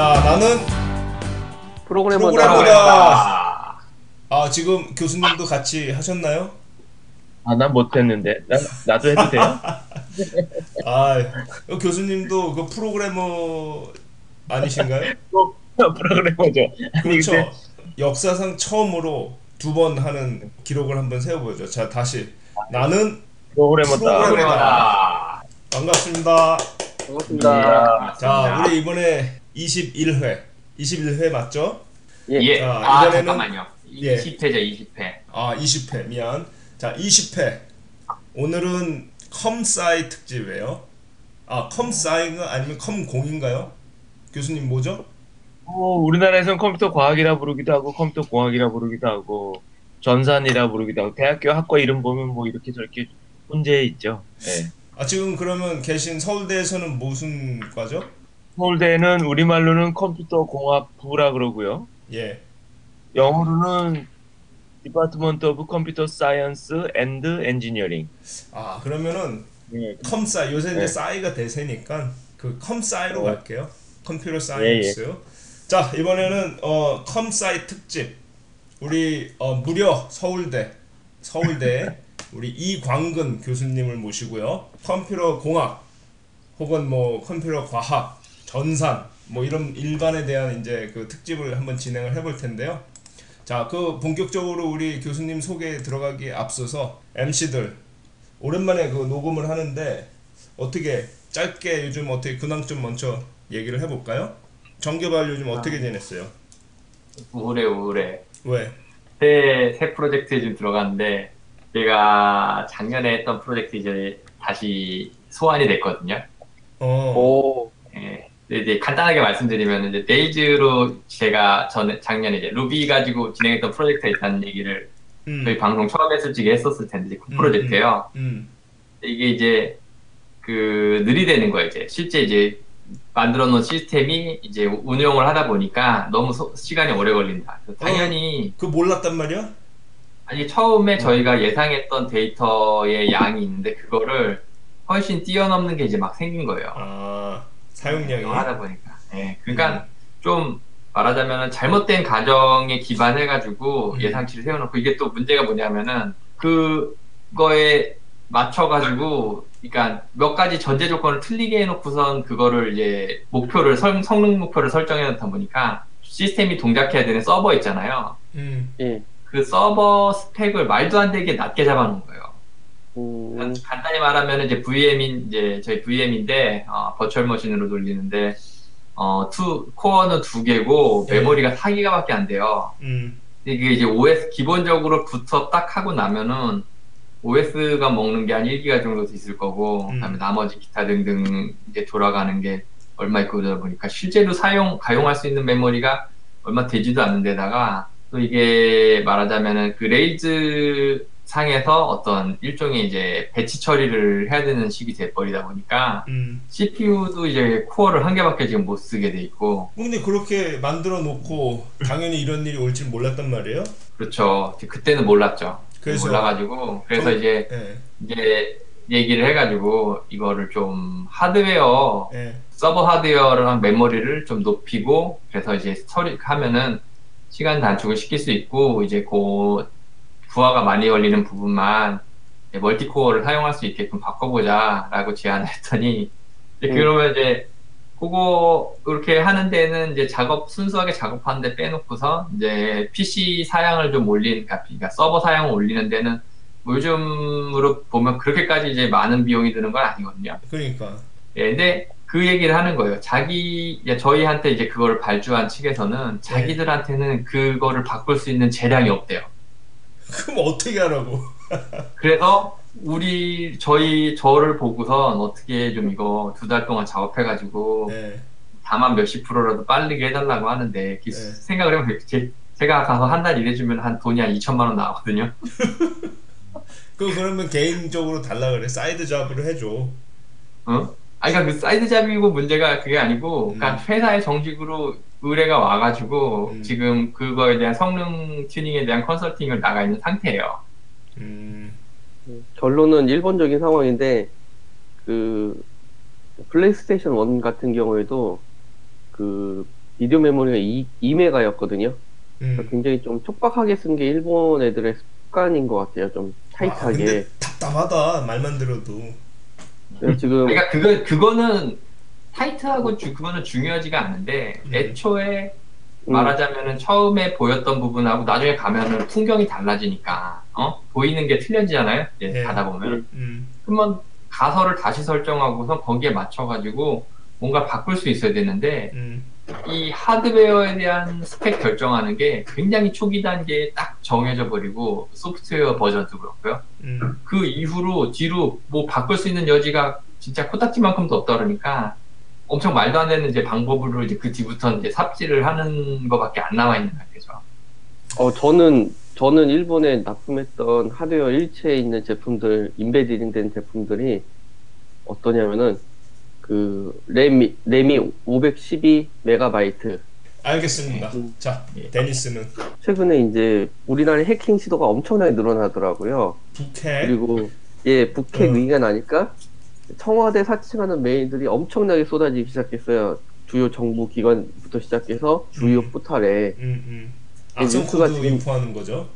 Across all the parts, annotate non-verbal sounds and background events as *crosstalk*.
자, 나는 프로그래머다. 프로그래머다. 아, 지금 교수님도 같이 하셨나요? 아, 난 못했는데. 나, 나도 해도 돼요? *laughs* 아, 어, 교수님도 그 프로그래머 아니신가요? *laughs* 프로그래머죠. 그렇죠. 근데 역사상 처음으로 두 번 하는 기록을 한번 세워보죠. 자, 다시. 나는 프로그래머다. 프로그래머다. 반갑습니다. 반갑습니다. 자, 우리 이번에 21회. 21회 맞죠? 예. 예. 자, 아 이번에는- 잠깐만요. 예. 20회죠 20회. 아, 20회. 미안. 자, 20회. 오늘은 com sci 특집이에요. 아, com sci가 아니면 컴공인가요? 교수님 뭐죠? 뭐, 우리나라에서는 컴퓨터 과학이라 부르기도 하고, 컴퓨터 공학이라 부르기도 하고, 전산이라 부르기도 하고, 대학교 학과 이름 보면 뭐 이렇게 저렇게 혼재 있죠. 예. 아, 지금 그러면 계신 서울대에서는 무슨 과죠? 서울대는 우리말로는 컴퓨터 공학부라 그러고요. 예. 영어로는 Department of Computer Science and Engineering. 아, 그러면은 예. com sci 요새 이제 네. 싸이가 대세니까 그 com sci로 어. 갈게요. computer science. 자 이번에는 어 com sci 특집 우리 어, 무려 서울대 서울대 *laughs* 우리 이광근 교수님을 모시고요. 컴퓨터 공학 혹은 뭐 컴퓨터 과학 전산 뭐 이런 일반에 대한 이제 그 특집을 한번 진행을 해볼 텐데요. 자, 그 본격적으로 우리 교수님 소개에 들어가기에 앞서서 MC들 오랜만에 그 녹음을 하는데 어떻게 짧게 요즘 어떻게 근황 좀 먼저 얘기를 해볼까요? 정교발 요즘 어떻게 지냈어요? 우울해 우울해. 왜? 새, 새 프로젝트에 좀 들어갔는데 제가 작년에 했던 프로젝트 이제 다시 소환이 됐거든요. 어, 오. 이제 간단하게 말씀드리면 이제 Rails로 제가 전 작년에 이제 루비 가지고 진행했던 프로젝트가 있다는 얘기를 음, 저희 방송 처음에 솔직히 했었을 텐데 그 음, 프로젝트예요. 음, 이게 이제 그 느리되는 거예요. 이제 실제 이제 만들어 놓은 시스템이 이제 운영을 하다 보니까 너무 소- 시간이 오래 걸린다. 그래서 당연히 그 몰랐단 말이야? 아니 처음에 저희가 예상했던 데이터의 양이 있는데 그거를 훨씬 뛰어넘는 게 이제 막 생긴 거예요. 아, 사용량이. 하다 보니까. 예. 그러니까 좀 말하자면 잘못된 가정에 기반해가지고 음. 예상치를 세워놓고 이게 또 문제가 뭐냐면은 그거에 맞춰가지고 그러니까 몇 가지 전제 조건을 틀리게 해놓고선 그거를 이제 목표를 설- 성능 목표를 설정해 놓다 보니까 시스템이 동작해야 되는 서버 있잖아요. 음, 예. 그 서버 스펙을 말도 안 되게 낮게 잡아놓은 거예요. 음. 간- 간단히 말하면 이제 VM인 이제 저희 VM인데 어, virtual machine으로 돌리는데 어, two core는 두 개고 예. 메모리가 4기가밖에 안 돼요. 음, 이게 이제 OS 기본적으로 boot 딱 하고 나면은 OS가 먹는 게 한 1기가 정도 있을 거고 음. 그다음에 나머지 기타 등등 이제 돌아가는 게 얼마 있고 그러다 보니까 실제로 사용 가용할 수 있는 메모리가 얼마 되지도 않는 데다가 또 이게 말하자면은 그 Rails 상에서 어떤 일종의 이제 batch 처리를 해야 되는 식이 돼버리다 보니까 음. CPU도 이제 코어를 한 개밖에 지금 못 쓰게 돼 있고 근데 그렇게 만들어 놓고 당연히 이런 일이 올 줄 몰랐단 말이에요? 그렇죠 그때는 몰랐죠 그래서- 몰라가지고 그래서 좀- 이제 예, 이제 얘기를 해가지고 이거를 좀 하드웨어 예. 서버 하드웨어랑 메모리를 좀 높이고 그래서 이제 처리하면은 시간 단축을 시킬 수 있고 이제 그 부하가 많이 걸리는 부분만 멀티코어를 사용할 수 있게끔 바꿔보자라고 제안을 했더니 이제 음. 그러면 이제 그거 그렇게 하는 데는 이제 작업 순수하게 작업하는데 빼놓고서 이제 PC 사양을 좀 올린 그러니까 서버 사양을 올리는 데는 뭐 요즘으로 보면 그렇게까지 이제 많은 비용이 드는 건 아니거든요. 그러니까. 예, 근데 그 얘기를 하는 거예요. 자기, 야, 저희한테 이제 그거를 발주한 측에서는 자기들한테는 그거를 바꿀 수 있는 재량이 없대요. 그럼 어떻게 하라고? *laughs* 그래서 우리, 저희, 저를 보고선 어떻게 좀 이거 두 달 동안 작업해가지고 예. 다만 몇십 프로라도 빠르게 해달라고 하는데 네. 생각을 해보면 제, 제가 가서 한 달 일해주면 한 돈이 한 2천만 원 나오거든요. *laughs* 그 그러면 개인적으로 달라 그래. side job으로 해줘. 어? 아니, 그러니까 그 side job이고 문제가 그게 아니고, 그러니까 음. 회사의 정식으로 의뢰가 와가지고, 음. 지금 그거에 대한 성능 튜닝에 대한 컨설팅을 나가 있는 상태예요. 음, 결론은 일본적인 상황인데 그 플레이스테이션 1 같은 경우에도 그 비디오 메모리가 2, 2메가였거든요. 음. 굉장히 좀 촉박하게 쓴 게 일본 애들의 습관인 것 같아요. 좀 아, 타이트하게. 근데 답답하다 말만 들어도. 그래서 지금 그러니까 그거 그거는 타이트하고 주, 그거는 중요하지가 않은데 음. 애초에 음, 말하자면은 처음에 보였던 부분하고 나중에 가면은 풍경이 달라지니까 어 보이는 게 틀려지잖아요. 예. 가다 보면 음. 그러면 가설을 다시 설정하고서 거기에 맞춰가지고 뭔가 바꿀 수 있어야 되는데 음. 이 하드웨어에 대한 스펙 결정하는 게 굉장히 초기 단계에 딱 정해져 버리고 소프트웨어 버전도 그렇고요. 음. 그 이후로 뒤로 뭐 바꿀 수 있는 여지가 진짜 코딱지만큼도 없다 그러니까 엄청 말도 안 되는 이제 방법으로 이제 그 뒤부터 이제 삽질을 하는 거밖에 안 나와 있는 상태죠. 어, 저는, 저는 일본에 납품했던 하드웨어 일체에 있는 제품들, 인베디딩 된 제품들이 어떠냐면은, 그, 램이, 램이 512 메가바이트. 알겠습니다. 음. 자, 예. 데니스는 최근에 이제 우리나라의 해킹 시도가 엄청나게 늘어나더라고요. 북핵. 그리고, 예, 북핵 어. 위기가 나니까 청와대 사칭하는 메일들이 엄청나게 쏟아지기 시작했어요. 주요 정부 기관부터 시작해서 주요 음. 포털에. 음, 음. 예, 뉴스가 지금- info하는 거죠.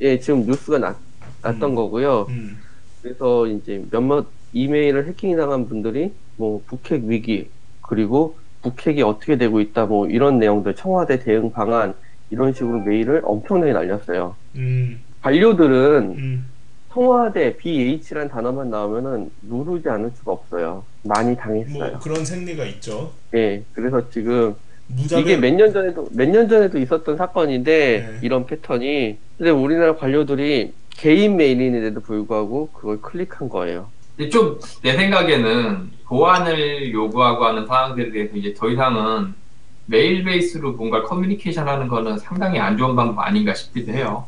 예, 지금 뉴스가 났, 났던 음. 거고요. 음. 그래서 이제 몇몇 이메일을 해킹이 당한 분들이 뭐 북핵 위기 그리고 북핵이 어떻게 되고 있다 뭐 이런 내용들 청와대 대응 방안 이런 식으로 메일을 엄청나게 날렸어요. 음. 관료들은 음. 청와대 BH라는 단어만 나오면은 누르지 않을 수가 없어요. 많이 당했어요. 뭐 그런 생리가 있죠. 예, 그래서 지금 무자료 이게 몇 년 전에도 몇 년 전에도 있었던 사건인데 네. 이런 패턴이 근데 우리나라 관료들이 개인 메일인데도 불구하고 그걸 클릭한 거예요. 근데 좀 내 생각에는 보안을 요구하고 하는 상황들에 대해서 이제 더 이상은 메일 base로 뭔가 커뮤니케이션 하는 거는 상당히 안 좋은 방법 아닌가 싶기도 해요.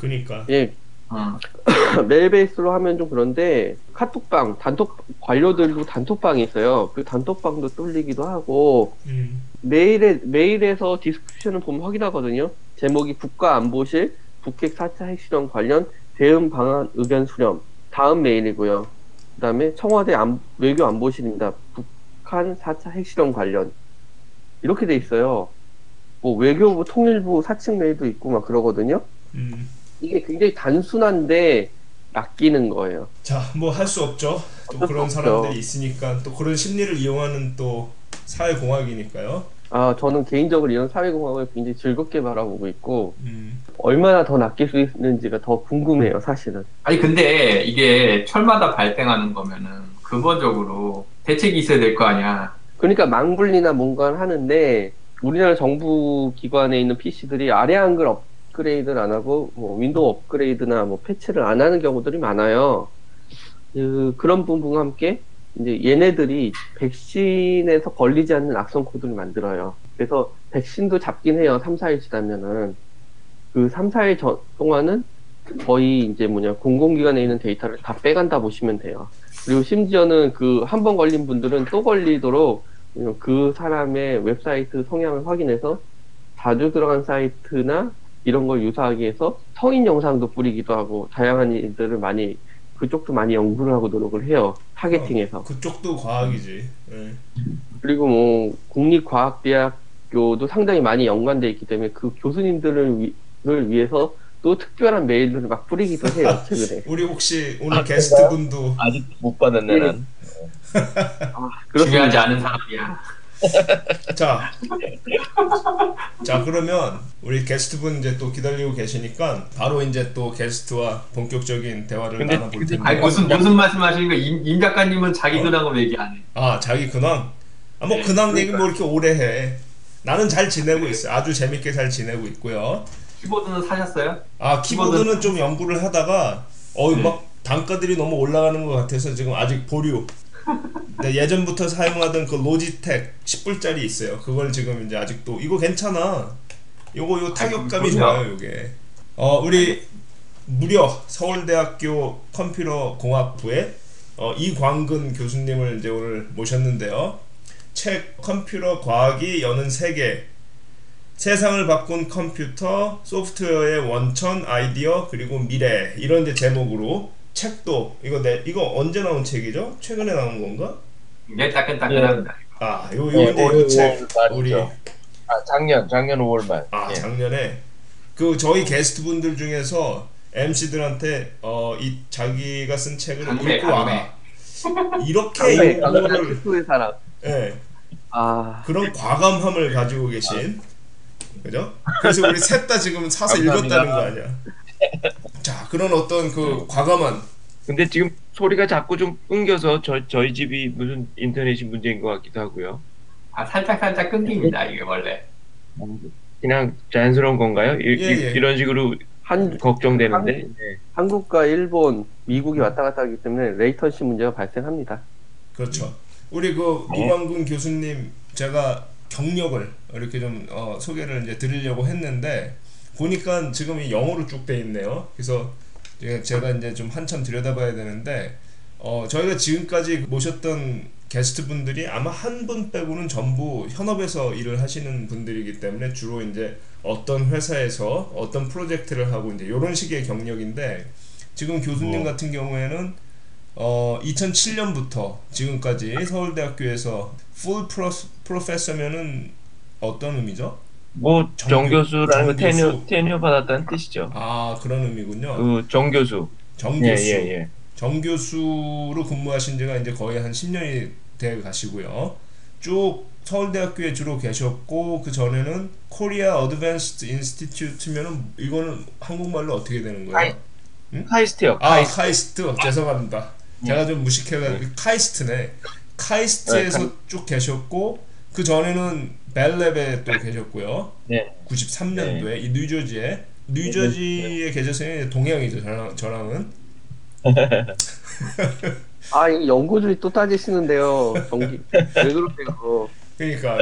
그니까. 예, 어. *laughs* 메일 base로 하면 좀 그런데 카톡방 단톡 관료들도 단톡방이 있어요. 그 단톡방도 뚫리기도 하고 음. 메일에 메일에서 description을 보면 확인하거든요. 제목이 국가안보실 북핵 4차 핵실험 관련 대응 방안 의견 수렴 다음 메일이고요. 그다음에 청와대 안- 외교 안보실입니다. 북한 4차 핵실험 관련 이렇게 돼 있어요. 뭐 외교부 통일부 사측 메일도 있고 막 그러거든요. 음. 이게 굉장히 단순한데 낚이는 거예요. 자, 뭐 할 수 없죠. 또 그런 없죠. 사람들이 있으니까 또 그런 심리를 이용하는 또 사회공학이니까요. 아, 저는 개인적으로 이런 사회공학을 굉장히 즐겁게 바라보고 있고, 음. 얼마나 더 낚일 수 있는지가 더 궁금해요, 사실은. 아니 근데 이게 철마다 발생하는 거면은 근본적으로 대책이 있어야 될 거 아니야. 그러니까 망분리나 뭔가를 하는데, 우리나라 정부 기관에 있는 PC들이 아래 한글 업그레이드를 안 하고, 뭐 윈도우 업그레이드나 뭐 패치를 안 하는 경우들이 많아요. 그, 그런 부분과 함께, 이제 얘네들이 백신에서 걸리지 않는 악성 코드를 만들어요. 그래서 백신도 잡긴 해요, 3, 4일 지나면은. 그 3, 4일 전, 동안은 거의 이제 뭐냐, 공공기관에 있는 데이터를 다 빼간다 보시면 돼요. 그리고 심지어는 그 한 번 걸린 분들은 또 걸리도록 그 사람의 웹사이트 성향을 확인해서 자주 들어간 사이트나 이런 걸 유사하게 해서 성인 영상도 뿌리기도 하고 다양한 일들을 많이 그쪽도 많이 연구를 하고 노력을 해요. 타겟팅해서. 그쪽도 과학이지. 예. 그리고 뭐 국립과학대학교도 상당히 많이 연관돼 있기 때문에 그 교수님들을 위, 를 위해서 또 특별한 메일들을 막 뿌리기도 해요 *laughs* 최근에. 우리 혹시 오늘 아, 게스트분도 아직 못 받았네 난. *laughs* 중요하지 않은 사람이야. *laughs* 자, 자 그러면 우리 게스트분 이제 또 기다리고 계시니까 바로 이제 또 게스트와 본격적인 대화를 근데- 나눠볼 텐데. 아니 무슨 무슨 말씀하시는 거? 임, 임 작가님은 자기 근황을 얘기 안 해. 아 자기 근황. 아뭐 네, 근황 얘기. 뭐 이렇게 오래 해. 나는 잘 지내고 있어. 아주 재밌게 잘 지내고 있고요. 키보드는 사셨어요? 아 키보드는 좀 연구를 하다가 어이 네. 막 단가들이 너무 올라가는 것 같아서 지금 아직 보류. 네, 예전부터 사용하던 그 로지텍 10불짜리 있어요. 그걸 지금 이제 아직도 이거 괜찮아. 요거 요 타격감이 그렇군요. 좋아요, 요게. 어, 우리 무려 서울대학교 컴퓨터 공학부의 어, 이광근 교수님을 이제 오늘 모셨는데요. 책 컴퓨터 과학이 여는 세계 세상을 바꾼 컴퓨터 소프트웨어의 원천 아이디어 그리고 미래 이런 이제 제목으로 책도 이거 내 이거 언제 나온 책이죠? 최근에 나온 건가? 굉장히 따끈따끈합니다. 아, 요, 요, 네, 오, 요 책, 오, 우리. 아 작년 작년 5월 말. 아 예. 작년에 그 저희 게스트 분들 중에서 MC들한테 어 이 자기가 쓴 책을 강매, 읽고 와라 *laughs* 이렇게 강매, 강매 이거를. 예 아, 그런 과감함을 가지고 계신 그죠? 그래서 우리 셋 다 지금 사서 감사합니다. 읽었다는 거 아니야? 자 그런 어떤 그 과감한 근데 지금 소리가 자꾸 좀 끊겨서 저 저희 집이 무슨 인터넷이 문제인 것 같기도 하고요. 아, 살짝 살짝 끊깁니다 이게 원래. 그냥 자연스러운 건가요? 이, 예, 예. 런 식으로 한 걱정되는데. 네. 한국과 일본, 미국이 왔다 갔다 하기 때문에 레이턴시 문제가 발생합니다. 그렇죠. 우리 그 이광근 교수님 제가 경력을 이렇게 좀 어, 소개를 이제 드리려고 했는데 보니까 지금 이 영어로 쭉 돼 있네요. 그래서 제가 이제 좀 한참 들여다봐야 되는데 어, 저희가 지금까지 모셨던 게스트 분들이 아마 한 분 빼고는 전부 현업에서 일을 하시는 분들이기 때문에 주로 이제 어떤 회사에서 어떤 프로젝트를 하고 이제 이런 식의 경력인데 지금 교수님 어. 같은 경우에는 어 2007년부터 지금까지 서울대학교에서 full pro, professor면은 어떤 의미죠? 뭐 정교- 정교수라는 거 tenure 정교수. tenure 받았다는 뜻이죠. 아 그런 의미군요. 그 정교수. 정교수. 예, 예, 예. 정교수로 근무하신 지가 이제 거의 한 10년이 돼 가시고요. 쭉 서울대학교에 주로 계셨고 그 전에는 Korea Advanced Institute면은 이거는 한국말로 어떻게 되는 거예요? 카이스트요. 아 카이스트. 카이스트 죄송합니다. 제가 좀 무식해가지고 카이스트네. 카이스트에서 네, 쭉 계셨고 그 전에는 Bell Lab에 또 계셨고요. 네. 93년도에 이 뉴저지에 뉴저지에 계셨으니 동향이죠 저랑 저랑은 *laughs* 아, 이 연구주의 또 따지시는데요. 정기 왜 그러세요? 그러니까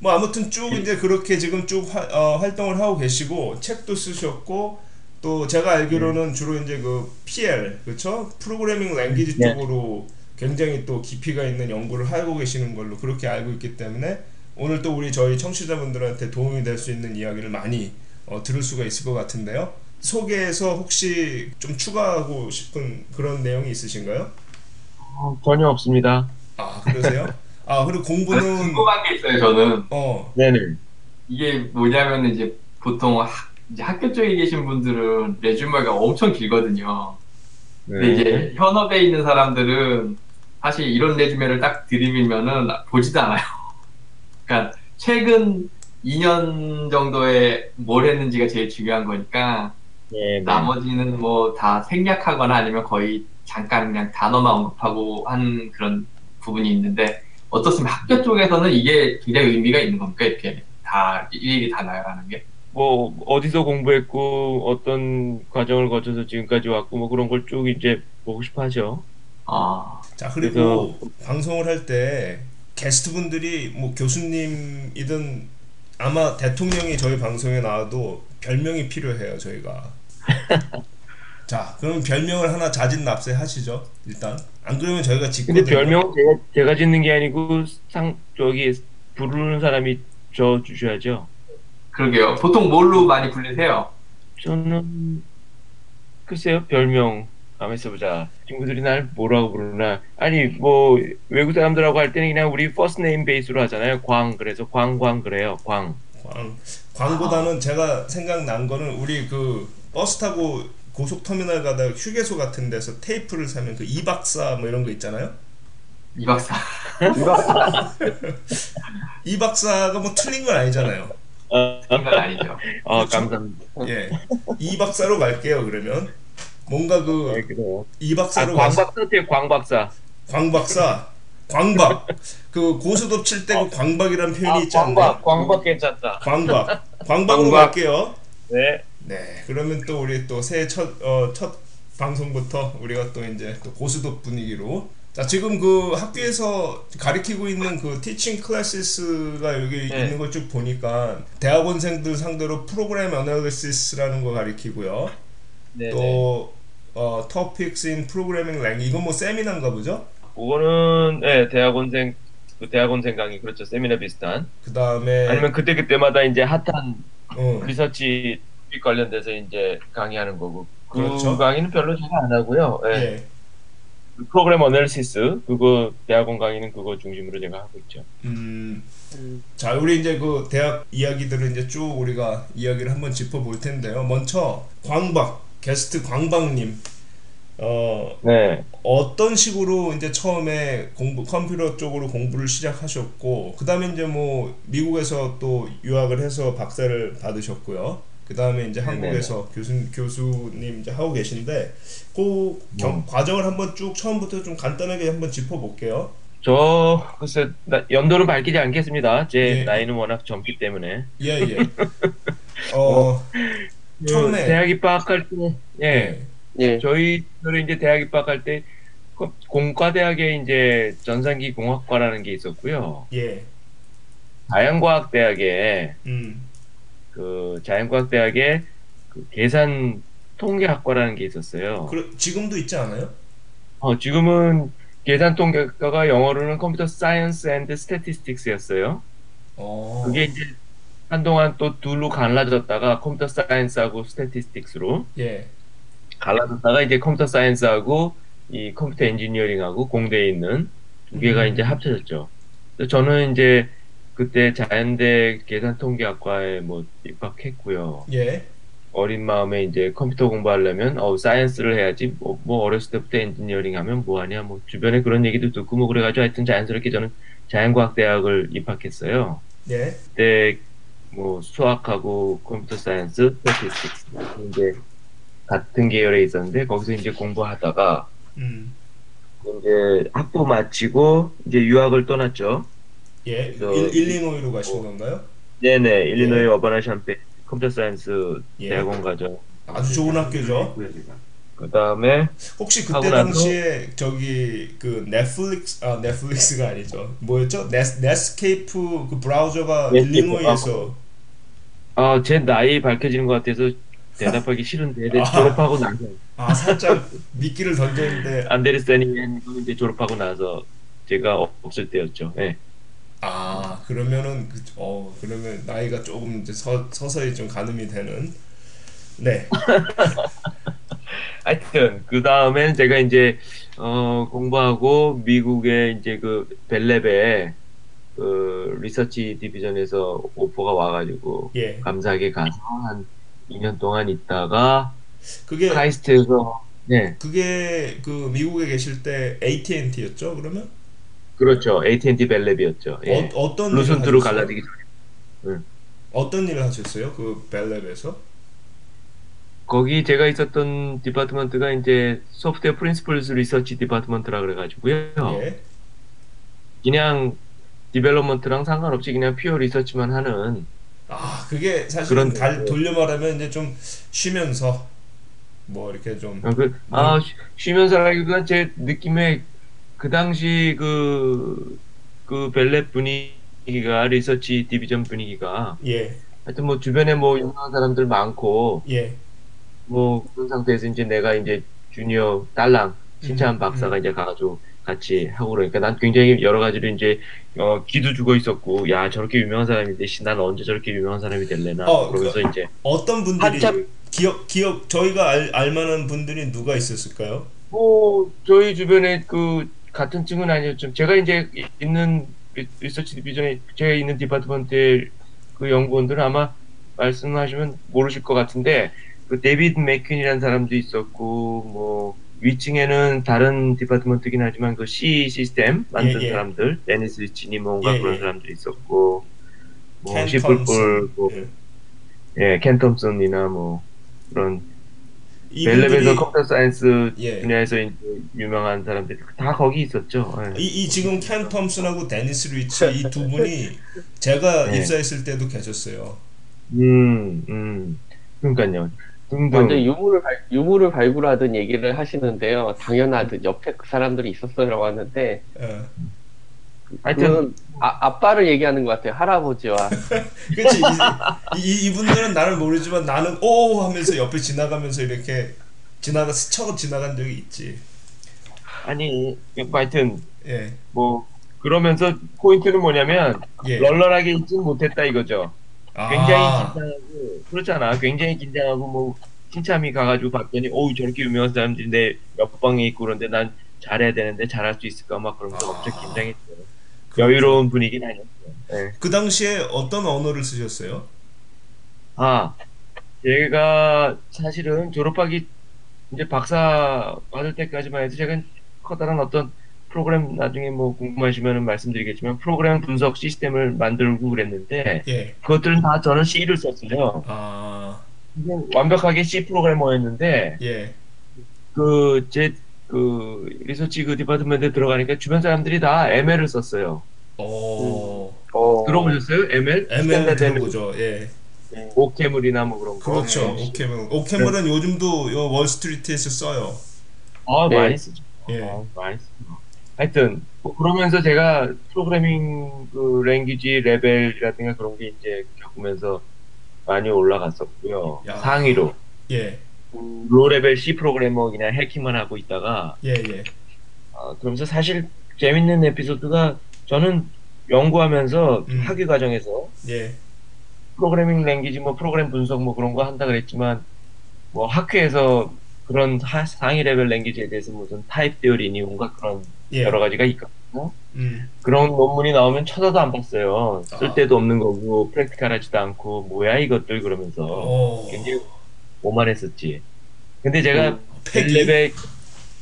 뭐 아무튼 쭉 이제 그렇게 지금 쭉 화- 어, 활동을 하고 계시고 책도 쓰셨고 또 제가 알기로는 주로 이제 그 PL 그렇죠 프로그래밍 랭귀지 네. 쪽으로 굉장히 또 깊이가 있는 연구를 하고 계시는 걸로 그렇게 알고 있기 때문에 오늘 또 우리 저희 청취자분들한테 도움이 될 수 있는 이야기를 많이 어, 들을 수가 있을 것 같은데요. 소개에서 혹시 좀 추가하고 싶은 그런 내용이 있으신가요? 어, 전혀 없습니다. 아 그러세요? 아 그리고 공부는 궁금한 게 있어요 저는. 어 네네. 이게 뭐냐면 이제 보통 학, 이제 학교 쪽에 계신 분들은 레주머가 엄청 길거든요. 근데 네. 이제 현업에 있는 사람들은 사실 이런 레주메를 딱 들이밀면은 보지도 않아요. *laughs* 그러니까 최근 2년 정도에 뭘 했는지가 제일 중요한 거니까 네, 네. 나머지는 뭐 다 생략하거나 아니면 거의 잠깐 그냥 단어만 언급하고 한 그런 부분이 있는데 어떻습니까? 학교 쪽에서는 이게 굉장히 의미가 있는 겁니까? 이렇게 다 일일이 다 나열하는 게? 뭐 어디서 공부했고 어떤 과정을 거쳐서 지금까지 왔고 뭐 그런 걸 쭉 이제 보고 싶어 하죠. 아, 자 그리고 방송을 할 때 게스트 분들이 뭐 교수님이든 아마 대통령이 저희 방송에 나와도 별명이 필요해요 저희가. *laughs* 자 그럼 별명을 하나 자진 납세 하시죠 일단 안 그러면 저희가 근데 짓거든요. 별명은 제가, 제가 짓는 게 아니고 상 저기 부르는 사람이 저 주셔야죠. 그러게요. 보통 뭘로 많이 불리세요? 저는 글쎄요 별명 가만 있어보자 친구들이 날 뭐라고 부르나 아니 뭐 외국 사람들하고 할 때는 그냥 우리 first name base로 하잖아요 광 그래서 광광 그래요 광 광 광보다는 제가 생각난 거는 우리 그 버스 타고 고속터미널 가다가 휴게소 같은 데서 테이프를 사면 그 이박사 뭐 이런 거 있잖아요. 이 박사. *laughs* 이박사가 뭐 틀린 건 아니잖아요. 어, 그런 건 아니죠. 어 그렇죠? 감사합니다 예, 이박사로 갈게요 그러면 뭔가 네, 그아 이박사로 가시 광박사 어때요 광박사 광박사 광박 그 고스톱 칠 때 그 광박이란 표현이 있지 않나요? 광박 광박 괜찮다 광박 *laughs* 광박으로 광박. 갈게요. 네 네, 그러면 또 우리 또 새해 첫, 어, 첫 방송부터 우리가 또 이제 또 고스톱 분위기로 자 지금 그 학교에서 가리키고 있는 그 teaching classes가 여기 네. 있는 걸 쭉 보니까 대학원생들 상대로 program analysis라는 거 가리키고요. 네, 네. 또 어, topics in programming language 이건 뭐 세미나인가 보죠? 그거는 네, 대학원생 그 대학원생 강의 그렇죠 세미나 비슷한 그 다음에 아니면 그때 그때마다 이제 핫한 어, 리서치 관련돼서 이제 강의하는 거고 그 그렇죠. 강의는 별로 잘 안 하고요. 예. 예. 프로그램 어널리시스 그거 대학원 강의는 그거 중심으로 제가 하고 있죠. 음, 자, 우리 이제 그 대학 이야기들을 이제 쭉 우리가 이야기를 한번 짚어볼 텐데요. 먼저 광박 게스트 광박님, 어 네. 어떤 식으로 이제 처음에 공부 컴퓨터 쪽으로 공부를 시작하셨고, 그 다음에 이제 뭐 미국에서 또 유학을 해서 박사를 받으셨고요. 그 다음에 이제 한국에서 교수 교수님 이제 하고 계신데, 그 경, 과정을 한번 쭉 처음부터 좀 간단하게 한번 짚어 볼게요. 저 글쎄 나- 연도는 밝히지 않겠습니다. 제 예. 나이는 워낙 젊기 때문에. 예 예. *laughs* 어 처음에 대학 입학할 때, 예, 예. 저희들이 이제 대학 입학할 때그 공과대학에 이제 전산기 공학과라는 게 있었고요. 예. 자연과학대학에 음. 그 자연과학대학에 그 계산 통계학과라는 게 있었어요. 그 지금도 있지 않아요? 어, 지금은 계산 통계과가 영어로는 computer science and statistics였어요. 어. 그게 이제 한동안 또 둘로 갈라졌다가 computer science하고 statistics로 예. 갈라졌다가 이제 computer science하고 이 computer engineering하고 공대에 있는 두 개가 음. 이제 합쳐졌죠. 저는 이제 그때 자연대 계산통계학과에 뭐 입학했고요. 예. 어린 마음에 이제 컴퓨터 공부하려면 어 science를 해야지 뭐, 뭐 어렸을 때부터 엔지니어링 하면 뭐하냐 뭐 주변에 그런 얘기도 듣고 뭐 그래가지고 하여튼 자연스럽게 저는 자연과학대학을 입학했어요. 예. 그때 뭐 수학하고 computer science, statistics 이제 같은 계열에 있었는데 거기서 이제 공부하다가 음. 이제 학부 마치고 이제 유학을 떠났죠. 예. 저- 일, 일리노이로 가신 뭐- 건가요? 네네 일리노이 어바나 샴페인 computer science 예. 대학원 가죠. 아주 좋은 학교죠. 그 다음에 혹시 그때 당시에 저기 그 넷플릭스 아 넷플릭스가 아니죠. 뭐였죠? 넷 넷스케이프 그 브라우저가 일리노이에서 아제 나이 밝혀지는 것 같아서 대답하기 싫은데 네, *laughs* 아. 졸업하고 나서 아 살짝 미끼를 던졌는데 *laughs* 안데르센이 이제 졸업하고 나서 제가 없을 때였죠. 네. 아 그러면은 그, 어 그러면 나이가 조금 이제 서, 서서히 좀 가늠이 되는 네 *laughs* 하여튼 그 다음엔 제가 이제 어, 공부하고 미국에 이제 그 벨랩에 그 리서치 디비전에서 오퍼가 와가지고 예. 감사하게 가서 한 2년 동안 있다가 그게 카이스트에서 네 그게 그 미국에 계실 때 AT&T였죠 그러면 그렇죠 AT&T 벨랩이었죠. 예. 어, 일을 루슨트로? 갈라지기 전에 어떤 일을 하셨어요 그 Bell Lab에서 거기 제가 있었던 department가 이제 Software Principles Research Department라 그래가지고요. 예. 그냥 development랑 상관없이 그냥 pure research만 하는 아 그게 사실 그런- 달 돌려 말하면 이제 좀 쉬면서 뭐 이렇게 좀 어, 그, 아, 쉬- 쉬면서라기보단 제 느낌에 그 당시 그, 그 벨렛 분위기가, 리서치 디비전 분위기가, 예, 하여튼 뭐 주변에 뭐 유명한 사람들 많고, 예, 뭐 그런 상태에서 이제 내가 이제 주니어 딸랑, 신차한 음, 박사가 음. 이제 가가지고 같이 하고 그러니까 난 굉장히 여러 가지로 이제, 어, 기도 죽어 있었고, 야, 저렇게 유명한 사람인데, 씨, 난 언제 저렇게 유명한 사람이 될래나. 어, 그러면서 이제, 어떤 분들이 한참- 기억 기억 저희가 알, 알만한 분들이 누가 있었을까요? 뭐 저희 주변에 그 같은 층은 아니었지만 제가 이제 있는 re- research division에 제가 있는 department의 그 연구원들은 아마 말씀하시면 모르실 것 같은데 그 데이비드 맥퀸이라는 사람도 있었고 뭐 위층에는 다른 department긴 하지만 그 C 시스템 만든 예, 예. 사람들 데니스 리치니 뭔가 예, 그런 예. 사람도 있었고 뭐켄 시플볼 톰슨. 뭐, 예. 예, 켄 톰슨이나 뭐 그런 Bell Lab에서 computer science 예. 분야에서 유명한 사람들 다 거기 있었죠. 예. 이, 이 지금 켄 톰슨하고 데니스 리치 이 두 분이 제가 네. *laughs* 입사했을 때도 계셨어요. 음, 음. 그러니까요. 등등. 완전 유물을 발, 유물을 발굴하던 얘기를 하시는데요. 당연하듯 옆에 그 사람들이 있었어라고 하는데 예. 하여튼 아, 아빠를 얘기하는 것 같아요. 할아버지와 *laughs* 그렇지 이, 이 이 분들은 나를 모르지만 나는 오 하면서 옆에 지나가면서 이렇게 지나가 스쳐 지나간 적이 있지. 아니 뭐 하여튼 예. 뭐 그러면서 포인트는 뭐냐면 예. 널널하게 있진 못했다 이거죠. 아, 굉장히 긴장하고 그렇잖아. 굉장히 긴장하고 뭐 신참이 가가지고 봤더니 오우 저렇게 유명한 사람들인데 옆방에 있고 그런데 난 잘해야 되는데 잘할 수 있을까 막 그러면서 아. 엄청 긴장했어요. 여유로운 분위기는 아니었어요. 네. 그 당시에 어떤 언어를 쓰셨어요? 아, 제가 사실은 졸업하기 이제 박사 받을 때까지만 해도 제가 커다란 어떤 프로그램 나중에 뭐 궁금하시면 말씀드리겠지만 프로그램 분석 시스템을 만들고 그랬는데 예. 그것들은 다 저는 C를 썼어요. 아, 완벽하게 C 프로그래머였는데 예. 그제그 리서치 그 디파트먼트에 들어가니까 주변 사람들이 다 ML을 썼어요. 오. 어, 들어보셨어요? ML? ML 들어보죠. 예. OCaml이나 뭐 그런 거. 그렇죠. 네. OCaml. OCaml은 요즘도 요 월스트리트에서 써요. 아 네. 많이 쓰죠. 예. 아, 많이 쓰죠. 하여튼 뭐 그러면서 제가 프로그래밍 그 language level이라든가 그런 게 이제 겪으면서 많이 올라갔었고요. 야. 상위로 예. low level C 프로그래머 그냥 해킹만 하고 있다가 예, 예. 어, 그러면서 사실 재밌는 에피소드가 저는 연구하면서 음. 학위 과정에서 예. programming language 뭐 프로그램 분석 뭐 그런 거 한다 그랬지만 뭐 학회에서 그런 하- 상위 level language에 대해서 무슨 type theory니 온갖 그런 예. 여러 가지가 있거든요. 음. 그런 논문이 나오면 쳐다도 안 봤어요. 아. 쓸데도 없는 거고 practical하지도 않고 뭐야 이것들 그러면서 오. 굉장히 오만했었지. 근데 제가 음, 패기. 벨랩에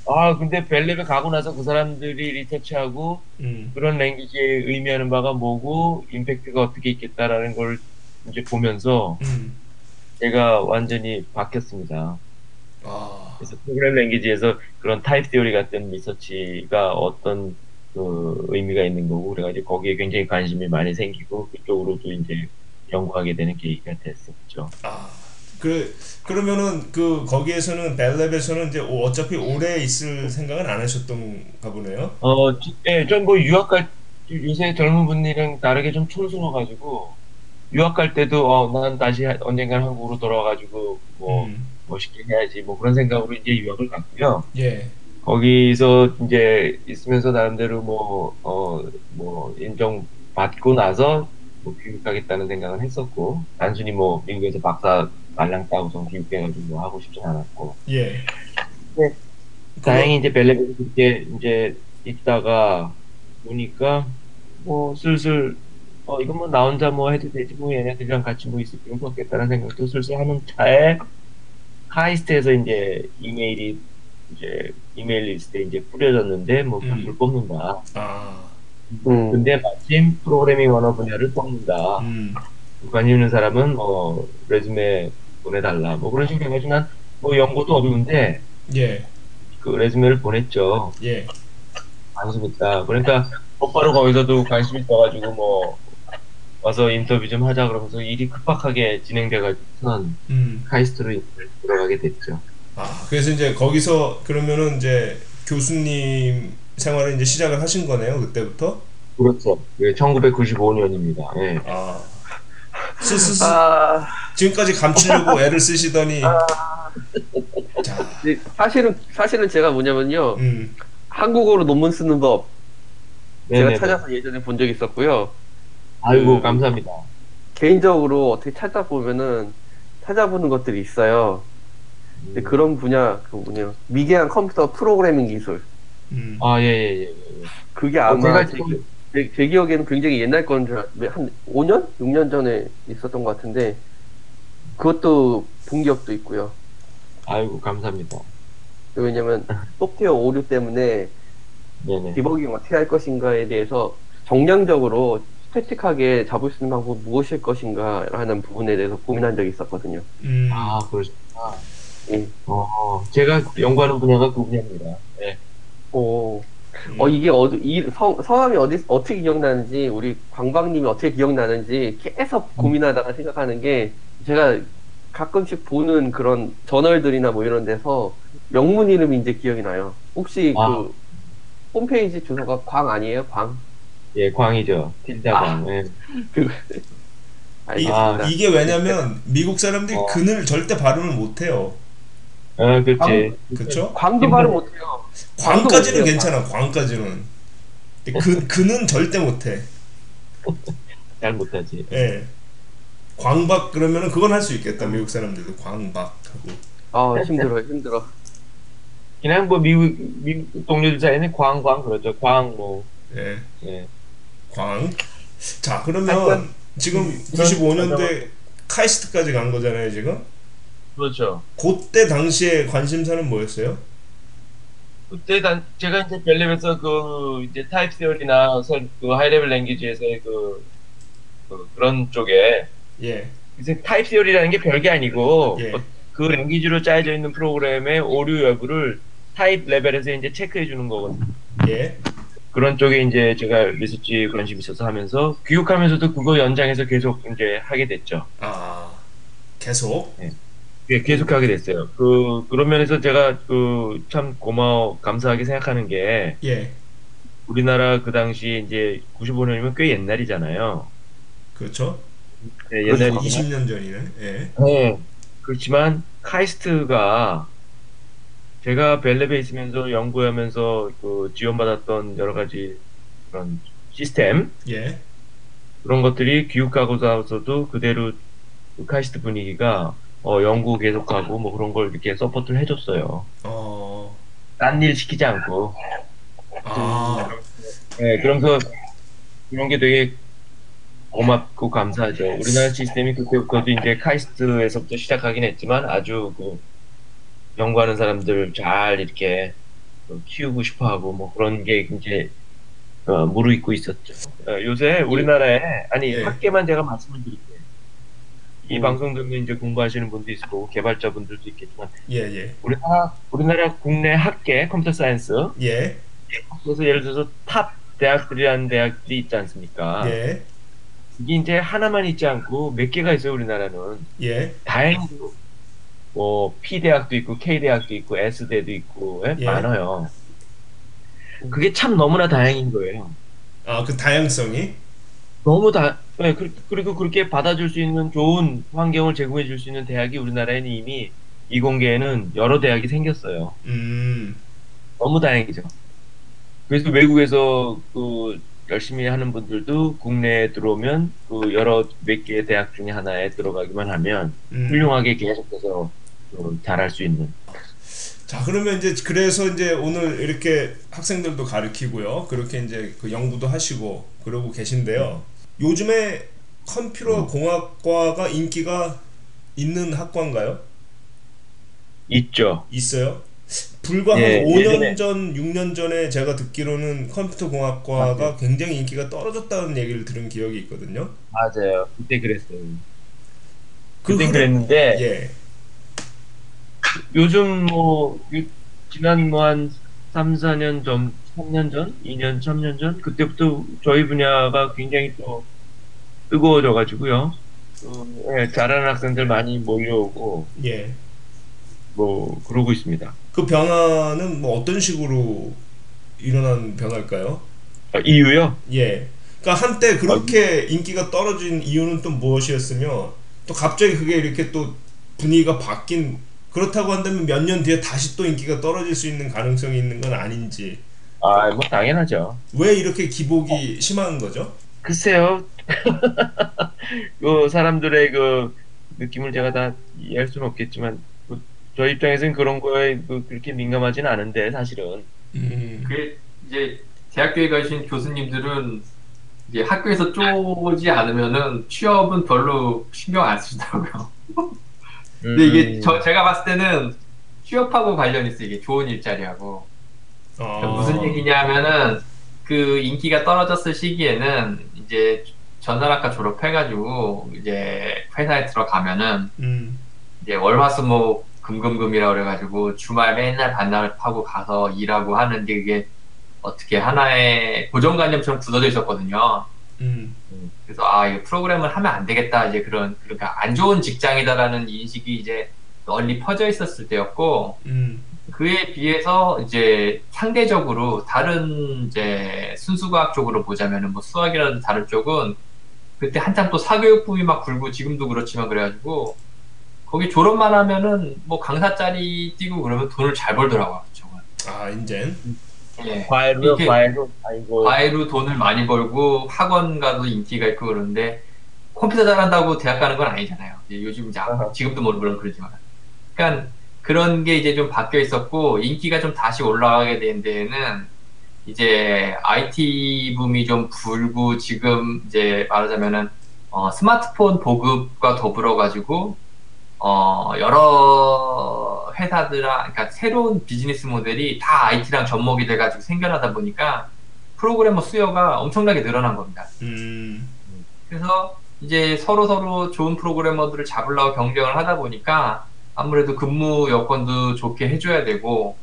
아 근데 벨랩에 가고 나서 그 사람들이 research하고 음. 그런 language에 의미하는 바가 뭐고 impact가 어떻게 있겠다라는 걸 이제 보면서 음. 제가 완전히 바뀌었습니다. 아. 그래서 program language에서 그런 type theory 같은 research가 어떤 그 의미가 있는 거고 그래가지고 거기에 굉장히 관심이 많이 생기고 그쪽으로도 이제 연구하게 되는 계기가 됐었죠. 아. 그 그러면은 그 거기에서는 벨랩에서는 이제 오- 어차피 오래 있을 생각은 안 하셨던가 보네요. 어, 예, 좀뭐 유학 갈 요새 젊은 분들이랑 다르게 좀 촌스러워가지고 유학 갈 때도 어, 난 다시 하- 언젠간 한국으로 돌아와가지고 뭐 음. 멋있게 해야지 뭐 그런 생각으로 이제 유학을 갔고요. 예. 거기서 이제 있으면서 나름대로 뭐, 어, 뭐, 인정 받고 나서 뭐 귀국하겠다는 생각은 했었고, 단순히 뭐, 미국에서 박사 말랑 따고서 귀국해가지고 뭐 하고 싶진 않았고, 예. 네. 다행히 이제 벨레베에서 그렇게 이제 있다가 보니까 뭐 슬슬 어 이건 뭐 나 혼자 뭐 해도 되지 뭐 얘네들이랑 같이 뭐 있을 필요는 없겠다는 생각도 슬슬 하는 차에 카이스트에서 이제 이메일이 이제 이메일 리스트에 이제 뿌려졌는데 뭐 음. 교수를 뽑는다. 아. 음, 근데 마침 프로그래밍 언어 분야를 뽑는다. 음. 관심 있는 사람은 뭐 resume 보내달라. 뭐 그런 식으로 해가지고 난뭐 연고도 없는데 예. 그 resume를 보냈죠. 예. 관심 있다. 그러니까 곧바로 거기서도 관심 있어가지고 뭐 와서 인터뷰 좀 하자 그러면서 일이 급박하게 진행돼가지고선 음. 카이스트로 들어가게 됐죠. 아, 그래서 이제 거기서 그러면은 이제 교수님 생활을 이제 시작을 하신 거네요, 그때부터? 그렇죠. 예, 1995년입니다. 예. 아. 스스스 아, 지금까지 감추려고 *laughs* 애를 쓰시더니 자, 근데 사실은 사실은 제가 뭐냐면요 음. 한국어로 논문 쓰는 법 제가 네네네. 찾아서 예전에 본 적이 있었고요. 아이고 그- 감사합니다. 개인적으로 어떻게 찾아보면은 찾아보는 것들이 있어요. 음. 그런 분야 그 뭐냐 미개한 컴퓨터 프로그래밍 기술 음. 아 예예예. 예, 예. 그게 어, 아마 제, 지금 제- 제 기억에는 굉장히 옛날 건 한 5년 6년 전에 있었던 것 같은데 그것도 본 기억도 있고요. 아이고 감사합니다. 왜냐면 *laughs* 소프트웨어 오류 때문에 네네. 디버깅 어떻게 할 것인가에 대해서 정량적으로 스태틱하게 잡을 수 있는 방법이 무엇일 것인가 하는 부분에 대해서 고민한 적이 있었거든요. 음. 아 그러시구나. 예. 어 제가 연구하는 분야가 그 분야입니다. 네. 오. 음. 어 이게 어디 이 성, 성함이 어디 어떻게 기억나는지 우리 광광님이 어떻게 기억나는지 계속 고민하다가 생각하는 게 제가 가끔씩 보는 그런 저널들이나 뭐 이런 데서 영문 이름이 이제 기억이 나요. 혹시 아. 그 홈페이지 주소가 광 아니에요? 광? 예 광이죠. 틸다광. 예. 이, 알겠습니다. 이게 왜냐면 미국 사람들이 어. 근을 절대 발음을 못 해요. 아 그렇지. 그렇죠? 광도 발음 못해요. 광까지는 못해요, 괜찮아. 광까지는. 근데 그 근은 절대 못 해. *laughs* 잘 못하지. 예. 광박 그러면은 그건 할 수 있겠다. 미국 사람들도 광박하고. 아 힘들어 힘들어. 그냥 뭐 미국 미국 동료들 사이에는 광광 그러죠. 광 뭐 예. 예. 광. 자, 그러면 지금 그런 95년도에 카이스트까지 간 거잖아요, 지금. 그렇죠. 그때 당시에 관심사는 뭐였어요? 그때 단 제가 이제 벨랩에서 그 이제 타입 세어리나 그 하이레벨 랭귀지에서의 그, 그 그런 쪽에 예. 이제 type theory라는 게 별게 아니고 예. 어, 그 language로 짜여져 있는 프로그램의 오류 여부를 type level에서 이제 체크해 주는 거거든요. 예. 그런 쪽에 이제 제가 research 관심 있어서 하면서 교육하면서도 그거 연장해서 계속 이제 하게 됐죠. 아. 계속. 예, 계속 하게 됐어요. 그 그런 면에서 제가 그 참 고마워 감사하게 생각하는 게 예. 우리나라 그 당시 이제 95년이면 꽤 옛날이잖아요. 그렇죠. 예, 그렇죠. 옛날 20년 전이네. 예. 네. 그렇지만 카이스트가 제가 Bell Lab에 있으면서 연구하면서 그 지원받았던 여러 가지 그런 시스템 예. 그런 것들이 교육하고서도 그대로 그 카이스트 분위기가 어, 연구 계속하고 뭐 그런 걸 이렇게 support를 해줬어요. 어. 딴 일 시키지 않고. 아. 네, 그러면서 그런 게 되게 고맙고 감사하죠. 우리나라 시스템이 그때부터도 이제 카이스트에서부터 시작하긴 했지만 아주 그 연구하는 사람들 잘 이렇게 그 키우고 싶어하고 뭐 그런 게 이제 어, 무르익고 있었죠. 어, 요새 우리나라에 아니 예. 학계만 제가 말씀을 드릴게요. 이 음. 방송 듣는 이제 공부하시는 분도 있을 거고 개발자분들도 있겠지만 예, 예. 우리나라 우리나라 국내 학계 computer science 예. 그래서 예를 들어서 top 대학들이라는 대학들이 있지 않습니까? 예. 이게 이제 하나만 있지 않고 몇 개가 있어요 우리나라는 예. 다행히도 뭐 P 대학도 있고 K 대학도 있고 S 대도 있고 예? 예. 많아요. 그게 참 너무나 다행인 거예요. 아, 그 다양성이 너무 다 예, 그, 그리고 그렇게 받아줄 수 있는 좋은 환경을 제공해 줄 수 있는 대학이 우리나라에는 이미 이공계에는 여러 대학이 생겼어요. 음. 너무 다행이죠. 그래서 외국에서 그 열심히 하는 분들도 국내에 들어오면 그 여러 몇 개의 대학 중에 하나에 들어가기만 하면 음. 훌륭하게 계속해서 그 잘할 수 있는. 자 그러면 이제 그래서 이제 오늘 이렇게 학생들도 가르치고요 그렇게 이제 그 연구도 하시고 그러고 계신데요 요즘에 컴퓨터 음. 공학과가 인기가 있는 학과인가요? 있죠. 있어요? 불과 예, 한 5년 예전에. 전, 6년 전에 제가 듣기로는 컴퓨터 공학과가. 굉장히 인기가 떨어졌다는 얘기를 들은 기억이 있거든요. 맞아요. 그때 그랬어요. 그 그때 그랬는데 예. 요즘 뭐 요- 지난 뭐 한 3, 4년 전, 3년 전, 2년, 3년 전 그때부터 저희 분야가 굉장히 또 뜨거워져 가지고요. 예, 잘하는 학생들 많이 몰려오고 예. 뭐 그러고 있습니다. 그 변화는 뭐 어떤 식으로 일어난 변화일까요? 아, 이유요? 예. 그러니까 한때 그렇게 인기가 떨어진 이유는 또 무엇이었으며 또 갑자기 그게 이렇게 또 분위기가 바뀐 그렇다고 한다면 몇 년 뒤에 다시 또 인기가 떨어질 수 있는 가능성이 있는 건 아닌지 아, 뭐 당연하죠. 왜 이렇게 기복이 심한 거죠? 글쎄요. *laughs* 그 사람들의 그 느낌을 제가 다 이해할 수는 없겠지만 그 저희 입장에서는 그런 거에 그 그렇게 민감하지는 않은데 사실은 음. 그 이제 대학교에 가신 교수님들은 이제 학교에서 쪼지 않으면은 취업은 별로 신경 안 쓰시더라고요. *laughs* 근데 이게 음, 저 제가 봤을 때는 취업하고 관련 있어 요 이게 좋은 일자리하고 어. 무슨 얘기냐면은 그 인기가 떨어졌을 시기에는 이제 전산학과 졸업해가지고 이제 회사에 들어가면은 음. 이제 월화수목 금금금이라 그래가지고 주말 맨날 반날 파고 가서 일하고 하는 게 그게 어떻게 하나의 고정관념처럼 굳어져 있었거든요. 음. 그래서 아, 이 프로그램을 하면 안 되겠다 이제 그런 그러니까 안 좋은 직장이다라는 인식이 이제 널리 퍼져 있었을 때였고 음. 그에 비해서 이제 상대적으로 다른 이제 순수과학 쪽으로 보자면은 뭐 수학이라든 다른 쪽은 그때 한참 또 사교육 붐이 막 불고 지금도 그렇지만 그래가지고 거기 졸업만 하면은 뭐 강사 자리 뛰고 그러면 돈을 잘 벌더라고요. 정말. 아, 인젠. 예. 과외로요, 이게- 과외로. 아이고. 과외로 돈을 많이 벌고 학원 가도 인기가 있고 그러는데 컴퓨터 잘한다고 대학 가는 건 아니잖아요. 요즘 이제 아하. 지금도 뭐 물론 그러지만. 그러니까 그런 게 이제 좀 바뀌어 있었고 인기가 좀 다시 올라가게 된 데에는 이제 IT 붐이 좀 불고 지금 이제 말하자면은 어, 스마트폰 보급과 더불어 가지고 어, 여러 회사들아 그러니까 새로운 비즈니스 모델이 다 IT랑 접목이 돼 가지고 생겨나다 보니까 프로그래머 수요가 엄청나게 늘어난 겁니다. 음, 그래서 이제 서로 서로 좋은 프로그래머들을 잡으려고 경쟁을 하다 보니까 아무래도 근무 여건도 좋게 해줘야 되고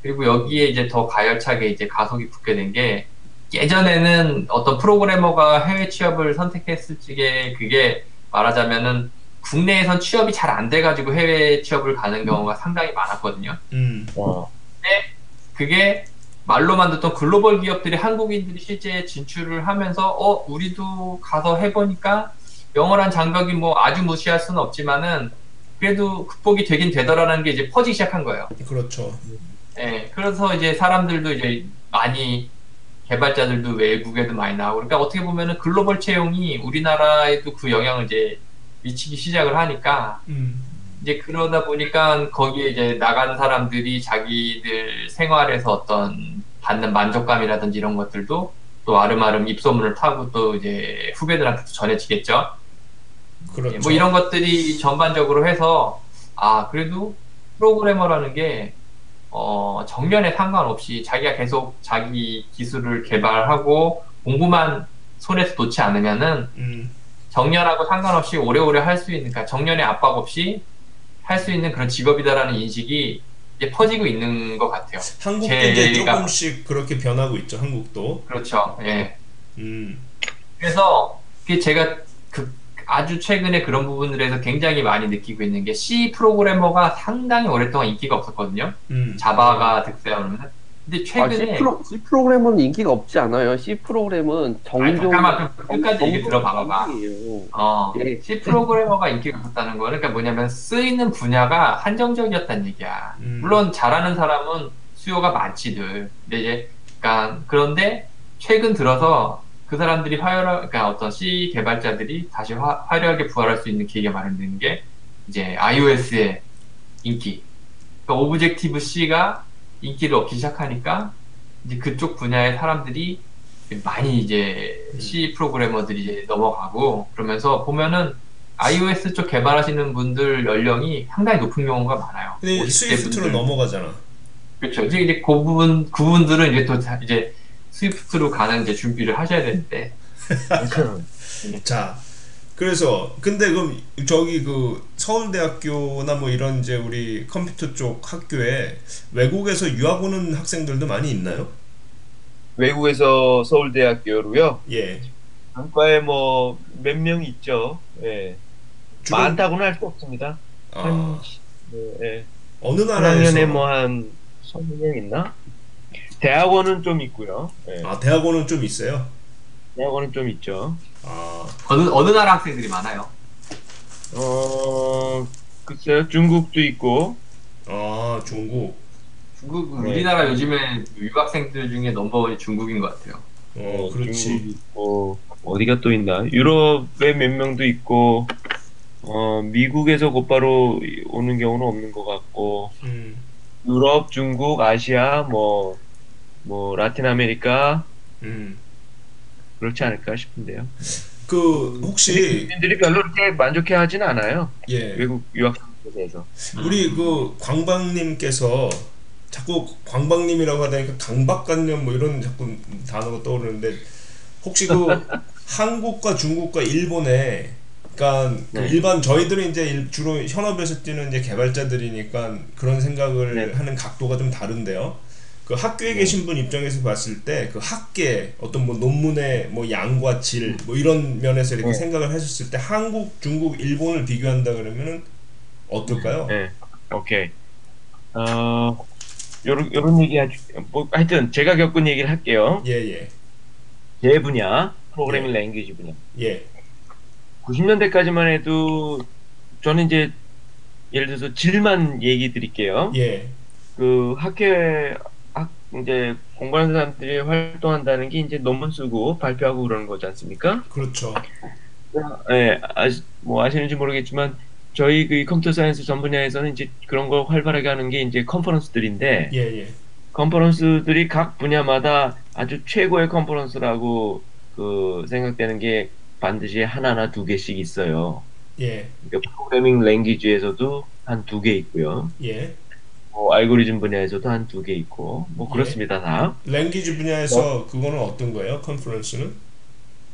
그리고 여기에 이제 더 가열차게 이제 가속이 붙게 된 게 예전에는 어떤 프로그래머가 해외 취업을 선택했을 적에 그게 말하자면은 국내에선 취업이 잘 안 돼가지고 해외 취업을 가는 경우가 상당히 많았거든요. 음, 와. 그게 말로만 듣던 글로벌 기업들이 한국인들이 실제 진출을 하면서 어 우리도 가서 해보니까 영어란 장벽이 뭐 아주 무시할 수는 없지만은 그래도 극복이 되긴 되더라는 게 이제 퍼지기 시작한 거예요. 그렇죠. 예, 그래서 이제 사람들도 이제 많이 개발자들도 외국에도 많이 나오고 그러니까 어떻게 보면은 글로벌 채용이 우리나라에도 그 영향을 이제 미치기 시작을 하니까 음, 이제 그러다 보니까 거기에 이제 나간 사람들이 자기들 생활에서 어떤 받는 만족감이라든지 이런 것들도 또 아름아름 입소문을 타고 또 이제 후배들한테 전해지겠죠. 그렇죠. 예, 뭐 이런 것들이 전반적으로 해서 아 그래도 프로그래머라는 게 어, 정년에 상관없이 자기가 계속 자기 기술을 개발하고 공부만 손에서 놓지 않으면은 음, 정년하고 상관없이 오래오래 할 수 있는, 그러니까 정년의 압박 없이 할 수 있는 그런 직업이다라는 인식이 이제 퍼지고 있는 것 같아요. 한국도 이제 조금씩 그렇게 변하고 있죠. 한국도. 그렇죠. 예. 음, 그래서 제가 그 아주 최근에 그런 부분들에서 굉장히 많이 느끼고 있는 게 C 프로그래머가 상당히 오랫동안 인기가 없었거든요. 음, 자바가 득세하면. 근데 아, C, 최근에 프로, C 프로그램은 인기가 없지 않아요. C 프로그램은 정종. 아니, 잠깐만, 좀 끝까지 얘기 들어봐봐. 어, 예. C 프로그래머가 인기가 없다는 거는 그러니까 뭐냐면 쓰이는 분야가 한정적이었다는 얘기야. 음. 물론 잘하는 사람은 수요가 많지들. 근데 이제 그러니까 그런데 최근 들어서 그 사람들이 화려 그러니까 어떤 C 개발자들이 다시 화, 화려하게 부활할 수 있는 계기가 마련되는 게 이제 iOS의 인기. 그러니까 Objective C가 인기를 얻기 시작하니까 이제 그쪽 분야의 사람들이 많이 이제 C 프로그래머들이 이제 넘어가고 그러면서 보면은 iOS 쪽 개발하시는 분들 연령이 상당히 높은 경우가 많아요. 근데 50대 스위프트로 분들. 넘어가잖아. 그렇죠. 이제 이제 그 부분 그분들은 이제 또 다- 이제 스위프트로 가는 이제 준비를 하셔야 되는데 *laughs* 자, 그래서 근데 그럼 저기 그 서울대학교나 뭐 이런 이제 우리 컴퓨터 쪽 학교에 외국에서 유학 오는 학생들도 많이 있나요? 외국에서 서울대학교로요. 예. 단과에 뭐 몇 명 있죠. 예. 주로 많다고는 할 수 없습니다. 아, 한 네, 예. 어느 한 나라에서 학년에 뭐한 서너 명 있나? 대학원은 좀 있고요. 예. 아, 대학원은 좀 있어요. 대학원은 좀 있죠. 아, 어느 어느 나라 학생들이 많아요. 어 글쎄요 중국도 있고 아, 중국. 중국 네. 우리나라 요즘에 유학생들 중에 number one이 중국인 것 같아요. 어, 중국 그렇지. 있고 어디가 또 있나? 유럽에 몇 명도 있고 어 미국에서 곧바로 오는 경우는 없는 것 같고 음. 유럽, 중국, 아시아 뭐 뭐 라틴 아메리카 음. 그렇지 않을까 싶은데요. 그 혹시 국민들이 별로 그렇게 만족해 하진 않아요. 예. 외국 유학생들에 대해서. 우리 그 광방님께서 자꾸 광방님이라고 하다니까 강박관념 뭐 이런 자꾸 단어가 떠오르는데 혹시 그 *laughs* 한국과 중국과 일본에 그러니까 그 네. 일반 저희들은 이제 일- 주로 현업에서 뛰는 이제 개발자들이니까 그런 생각을 네. 하는 각도가 좀 다른데요. 그 학교에 계신 분 입장에서 봤을 때 그 학계 어떤 뭐 논문의 뭐 양과 질 뭐 이런 면에서 이렇게 네. 생각을 하셨을 때 한국, 중국, 일본을 비교한다 그러면은 어떨까요? 네, 오케이. 어, 요런, 요런 얘기 하죠. 뭐, 하여튼, 제가 겪은 얘기를 할게요. 예, 예. 제 분야, 프로그래밍 랭귀지 분야. 예. 90년대까지만 해도, 저는 이제, 예를 들어서 질만 얘기 드릴게요. 예. 그 학회, 학, 이제, 공부하는 사람들이 활동한다는 게 이제 논문 쓰고 발표하고 그러는 거지 않습니까? 그렇죠. 예, 아시, 뭐 아시는지 모르겠지만, 저희 그 computer science 전 분야에서는 이제 그런 걸 활발하게 하는 게 이제 컨퍼런스들인데 예, 예. 컨퍼런스들이 각 분야마다 아주 최고의 컨퍼런스라고 그 생각되는 게 반드시 하나나 두 개씩 있어요. 예. 그러니까 프로그래밍 랭귀지에서도 한 두 개 있고요. 예. 뭐 알고리즘 분야에서도 한 두 개 있고 뭐 예. 그렇습니다 다. 랭귀지 분야에서 그거는 어떤 거예요? 컨퍼런스는?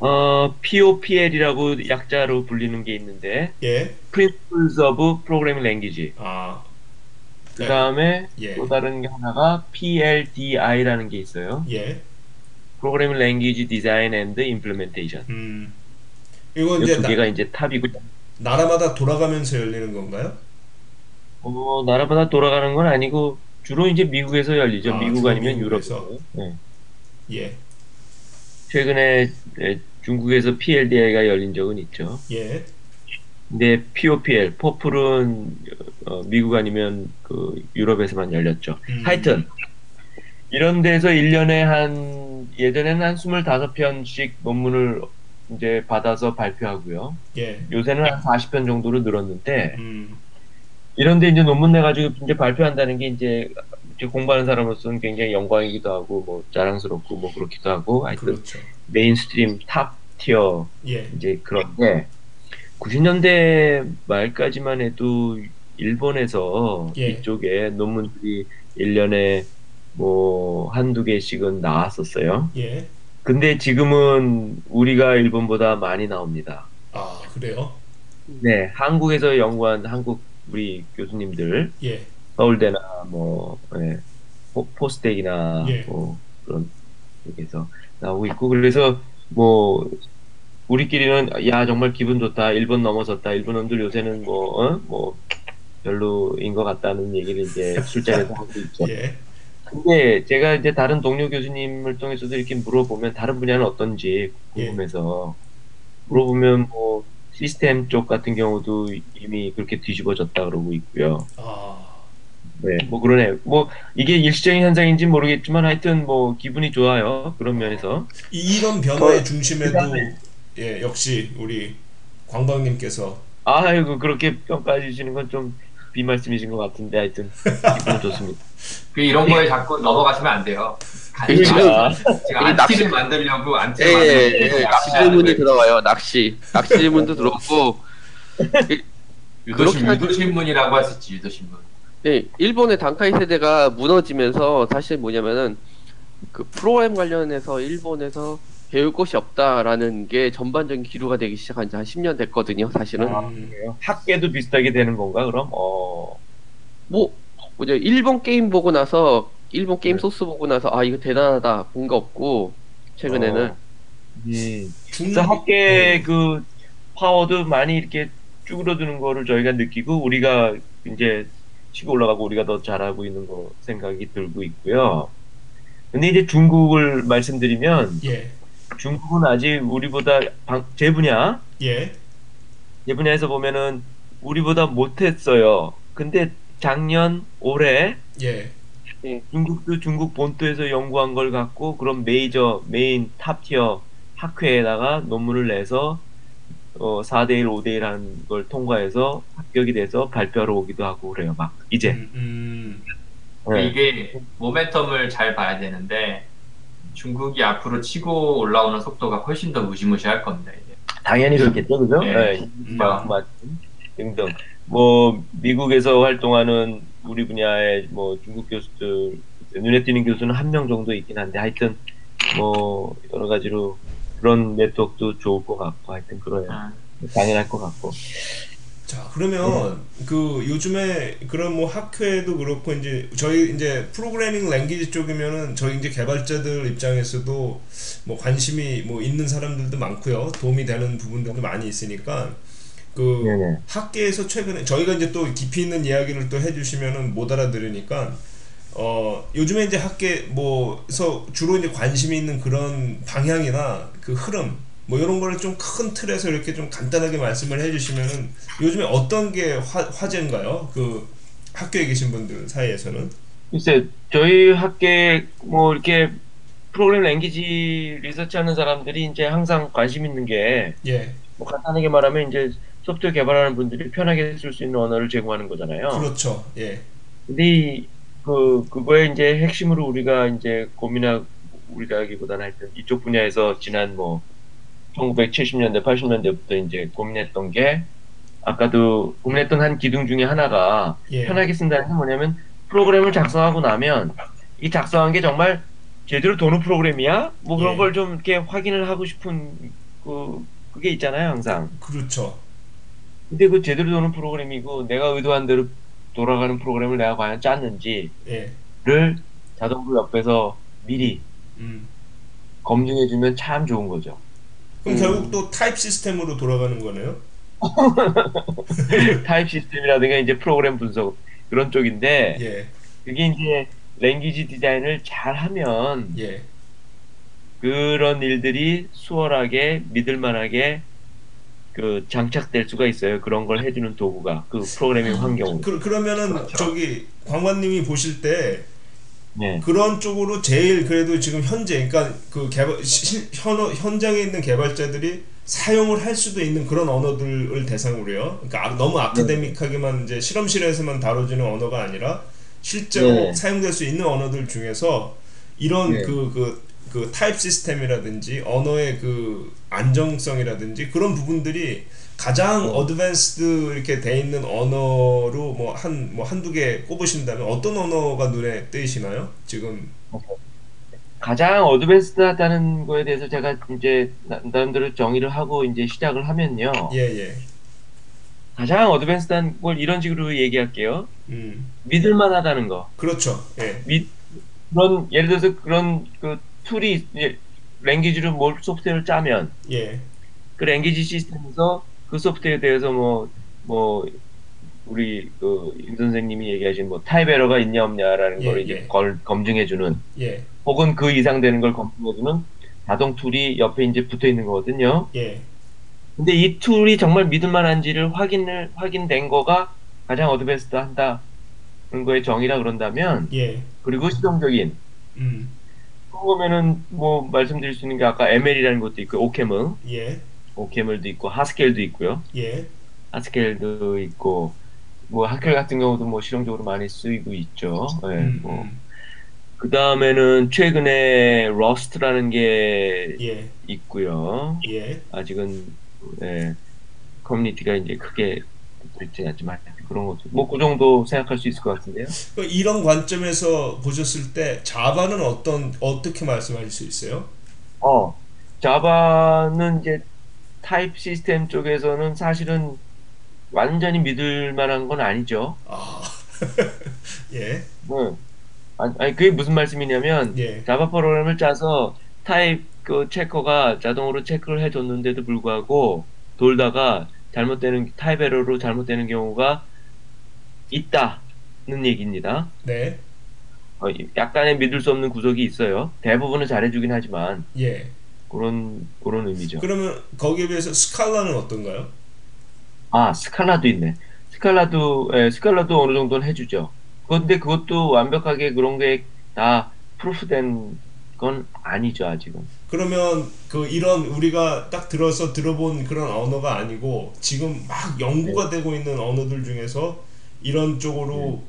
어, POPL이라고 약자로 불리는 게 있는데 예. Principles of Programming Language. 아. 그 다음에 예. 또 다른 게 하나가 PLDI라는 게 있어요. 예. Programming Language Design and Implementation. 음. 이거 이 이제 두 나, 개가 이제 top이고 나라마다 돌아가면서 열리는 건가요? 어, 나라마다 돌아가는 건 아니고 주로 이제 미국에서 열리죠. 아, 미국 아니면 유럽. 미국에서. 네. 예. 최근에 예, 중국에서 PLDI가 열린 적은 있죠. 예. 근데 POPL, 퍼플은 어, 미국 아니면 그 유럽에서만 열렸죠. 음. 하여튼 이런 데서 1년에 한 예전에는 한 25편씩 논문을 이제 받아서 발표하고요. 예. 요새는 한 40편 정도로 늘었는데 음. 이런데 이제 논문 내 가지고 이제 발표한다는 게 이제 이제 공부하는 사람으로서는 굉장히 영광이기도 하고 뭐 자랑스럽고 뭐 그렇기도 하고 하여튼 그렇죠. mainstream top tier 예. 이제 그런데 90년대 말까지만 해도 일본에서 예. 이쪽에 논문들이 1년에 뭐 한두 개씩은 나왔었어요. 예. 근데 지금은 우리가 일본보다 많이 나옵니다. 아, 그래요? 네, 한국에서 연구한 한국 우리 교수님들 예. 서울대나 뭐 예, 포- 포스텍이나 예. 뭐 그런 쪽에서 나오고 있고 그래서 뭐 우리끼리는 야 정말 기분 좋다 일본 넘어섰다 일본놈들 요새는 뭐 어? 뭐 별로인 것 같다는 얘기를 이제 *laughs* 술자리에서 하고 있죠. 예. 근데 제가 이제 다른 동료 교수님을 통해서도 이렇게 물어보면 다른 분야는 어떤지 궁금해서 물어보면 뭐 시스템 쪽 같은 경우도 이미 그렇게 뒤집어졌다 그러고 있고요. 아. 네, 뭐 그러네. 뭐 이게 일시적인 현상인지 모르겠지만 하여튼 뭐 기분이 좋아요. 그런 면에서. 이- 이런 변화의 어, 중심에도 그다음에- 예, 역시 우리 광방님께서 아이고 그렇게 평가해 주시는 건 좀 비말씀이신 것 같은데 하여튼 기분 *laughs* 좋습니다. 그 이런 거에 자꾸 넘어가시면 안 돼요. 지금- 아, 지금 이 안티를 낚시- 만들려고 예, 안티를 예, 만들려고 예, 낚시 낚시하는 질문이. 들어와요. 낚시. 낚시 질문도 들어오고. *laughs* 유도신, 유도신문이라고 있지 유도신문. 예, 일본의 단카이 세대가 무너지면서 사실 뭐냐면은 그 프로그램 관련해서 일본에서 배울 것이 없다라는 게 전반적인 기류가 되기 시작한 지 한 10년 됐거든요, 사실은. 아? 학계도 비슷하게 되는 건가 그럼? 어. 뭐, 뭐죠, 일본 게임 보고 나서, 일본 게임 네. 소스 보고 나서, 아, 이거 대단하다, 본 거 없고, 최근에는. 어. 음. 중국 그래서 학계 예. 그 파워도 많이 이렇게 쭈그러드는 거를 저희가 느끼고 우리가 이제 치고 올라가고 우리가 더 잘하고 있는 거 생각이 들고 있고요. 근데 이제 중국을 말씀드리면 예. 중국은 아직 우리보다 방- 제 분야 예. 제 분야에서 보면은 우리보다 못했어요. 근데 작년 올해 예. 중국도 중국 본토에서 연구한 걸 갖고 그런 메이저 메인 top tier 학회에다가 논문을 내서 어 4대1, 5대1 하는 걸 통과해서 합격이 돼서 발표하러 오기도 하고 그래요. 막 이제 음, 음. 네. 이게 모멘텀을 잘 봐야 되는데 중국이 앞으로 치고 올라오는 속도가 훨씬 더 무시무시할 겁니다. 이제. 당연히 그렇겠죠, 그죠? 네. 네. 음. 막, 막 등등. 뭐 미국에서 활동하는 우리 분야의 뭐 중국 교수들 눈에 띄는 교수는 한 명 정도 있긴 한데 하여튼 뭐 여러 가지로 그런 네트워크도 좋을 것 같고 하여튼 그래요. 아, 당연할 것 같고. 자 그러면 그 요즘에 그런 뭐 학회도 그렇고 이제 저희 이제 프로그래밍 랭귀지 쪽이면은 저희 이제 개발자들 입장에서도 뭐 관심이 뭐 있는 사람들도 많고요 도움이 되는 부분들도 많이 있으니까 그 네네. 학계에서 최근에 저희가 이제 또 깊이 있는 이야기를 또 해주시면은 못 알아들으니까 어 요즘에 이제 학계 뭐서 주로 이제 관심이 있는 그런 방향이나 그 흐름 뭐 이런 거를 좀 큰 틀에서 이렇게 좀 간단하게 말씀을 해주시면은 요즘에 어떤 게 화, 화제인가요? 그 학교에 계신 분들 사이에서는 글쎄 저희 학계 뭐 이렇게 프로그램 랭귀지 리서치하는 사람들이 이제 항상 관심 있는 게 예, 뭐 간단하게 말하면 이제 소프트웨어 개발하는 분들이 편하게 쓸 수 있는 언어를 제공하는 거잖아요. 그렇죠. 예. 근데 이, 그 그거에 이제 핵심으로 우리가 이제 고민하고 우리가기보다는 하여튼 이쪽 분야에서 지난 뭐 1970년대, 80년대부터 이제 고민했던 게 아까도 고민했던 한 기둥 중에 하나가 예. 편하게 쓴다는 게 뭐냐면 프로그램을 작성하고 나면 이 작성한 게 정말 제대로 도는 프로그램이야? 뭐 그런 예. 걸좀 이렇게 확인을 하고 싶은 그 그게 있잖아요, 항상. 그렇죠. 근데 그 제대로 도는 프로그램이고 내가 의도한 대로 돌아가는 프로그램을 내가 과연 짰는지를 예. 자동으로 옆에서 미리 음. 검증해주면 참 좋은 거죠. 그럼 음. 결국 또 타입 시스템으로 돌아가는 거네요. *laughs* 타입 시스템이라든가 이제 프로그램 분석 그런 쪽인데 예. 그게 이제 language 디자인을 잘 하면 예. 그런 일들이 수월하게 믿을만하게 그 장착될 수가 있어요. 그런 걸 해주는 도구가 그 프로그래밍 환경으로. 그, 그러면은 그렇죠. 저기 광관님이 보실 때 네. 그런 쪽으로 제일 그래도 지금 현재 그러니까 그 개발 시- 현, 현장에 있는 개발자들이 사용을 할 수도 있는 그런 언어들을 대상으로요. 그러니까 아- 너무 아카데믹하게만 이제 실험실에서만 다뤄지는 언어가 아니라 실제로 네. 사용될 수 있는 언어들 중에서 이런 네. 그그 그 타입 시스템이라든지 언어의 그 안정성이라든지 그런 부분들이 가장 어. 어드밴스드 이렇게 돼 있는 언어로 뭐 한 뭐 한두 개 꼽으신다면 어떤 언어가 눈에 띄시나요? 지금 가장 advanced하다는 거에 대해서 제가 이제 나- 나름대로 정의를 하고 이제 시작을 하면요. 예, 예. 가장 advanced한 걸 이런 식으로 얘기할게요. 음. 믿을만하다는 거. 그렇죠. 예. 미, 그런 예를 들어서 그런 그 tool이 이제 language로 뭘 소프트웨어를 짜면 예. 그 language 시스템에서 그 소프트웨어에 대해서 뭐뭐 우리 그 임 선생님이 얘기하신 뭐 타입 에러가 있냐 없냐라는 예, 걸 예. 이제 걸 검증해 주는 예. 혹은 그 이상 되는 걸 검증해 주는 자동 tool이 옆에 이제 붙어 있는 거거든요. 예. 근데 이 tool이 정말 믿을 만한지를 확인을 확인된 거가 가장 advanced 한다는 거의 정의라 그런다면 예. 그리고 실용적인 음. 그거면은 뭐 말씀드릴 수 있는 게 아까 ML이라는 것도 있고 OCaml, 예. OCaml도 있고 Haskell도 있고요. 예. Haskell도 있고 뭐 Haskell 같은 경우도 뭐 실용적으로 많이 쓰이고 있죠. 예, 음, 뭐. 음. 그 다음에는 최근에 Rust라는 게 예. 있고요. 예. 아직은 예, 커뮤니티가 이제 크게 있지 않지만 그런 것도 뭐그 정도 생각할 수 있을 것 같은데요. 그 이런 관점에서 보셨을 때 Java는 어떤 어떻게 말씀하실 수 있어요? 어, 자바는 이제 타입 시스템 쪽에서는 사실은 완전히 믿을 만한 건 아니죠. 아. *laughs* 예. 네. 아니, 아니, 그게 무슨 말씀이냐면 예. Java 프로그램을 짜서 타입 그 체커가 자동으로 체크를 해줬는데도 불구하고 돌다가 잘못되는 타입 에러로 잘못되는 경우가 있다는 얘기입니다. 네. 어, 약간의 믿을 수 없는 구석이 있어요. 대부분은 잘해주긴 하지만 예. 그런 그런 의미죠. 그러면 거기에 비해서 스칼라는 어떤가요? 아 스칼라도 있네. 스칼라도 예, 스칼라도 어느 정도는 해주죠. 그런데 그것도 완벽하게 그런 게 다 proof된 건 아니죠 아직은. 그러면 그 이런 우리가 딱 들어서 들어본 그런 언어가 아니고 지금 막 연구가 되고 있는 언어들 중에서 이런 쪽으로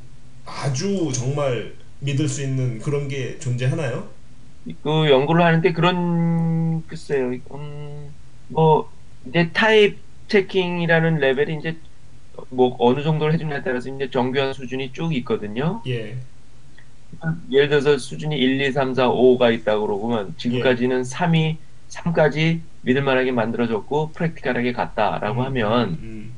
아주 정말 믿을 수 있는 그런 게 존재하나요? 그 연구를 하는데 그런 글쎄요, 음, 뭐 이제 타입 체킹이라는 레벨이 이제 뭐 어느 정도를 해주냐에 따라서 이제 정교한 수준이 쭉 있거든요. 예. 예를 들어서 수준이 1, 2, 3, 4, 5가 있다고 그러면 지금까지는 3이 3까지 믿을 만하게 만들어졌고 프랙티컬하게 갔다라고 음, 하면 음,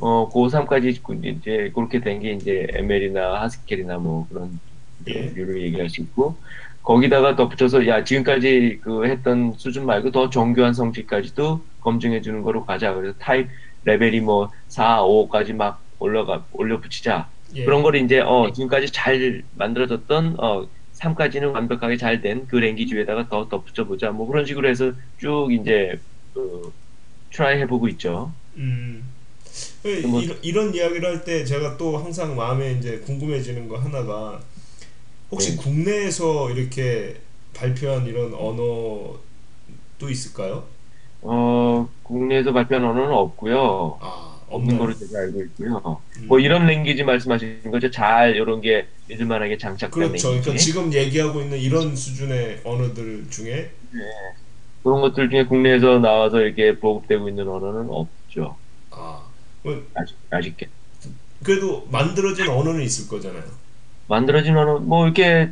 어, 고 3까지 이제 그렇게 된 게 이제 ML이나 하스켈이나 뭐 그런 예. 류를 얘기할 수 있고 거기다가 덧붙여서 야 지금까지 그 했던 수준 말고 더 정교한 성질까지도 검증해 주는 거로 가자. 그래서 타입 레벨이 뭐 4, 5까지 막 올라가 올려 붙이자. 예. 그런 걸 이제 어 지금까지 잘 만들어졌던 어 3까지는 완벽하게 잘 된 그 랭귀지 위에다가 더 덧붙여 보자. 뭐 그런 식으로 해서 쭉 이제 그 try 해보고 있죠. 음. 그 뭐- 이런, 이런 이야기를 할 때 제가 또 항상 마음에 이제 궁금해지는 거 하나가 혹시 네. 국내에서 이렇게 발표한 이런 언어도 있을까요? 어 국내에서 발표한 언어는 없고요. 아, 없는? 거로 제가 알고 있고요. 음. 뭐 이런 language 말씀하시는 거죠. 잘 이런 게 믿을만하게 장착된 그렇죠. 그러니까 language. 지금 얘기하고 있는 이런 수준의 언어들 중에 그런 것들 중에 국내에서 나와서 이렇게 보급되고 있는 언어는 없죠. 아 뭐, 아직 아쉽게 그래도 만들어진 언어는 있을 거잖아요. 만들어진 언어 뭐 이렇게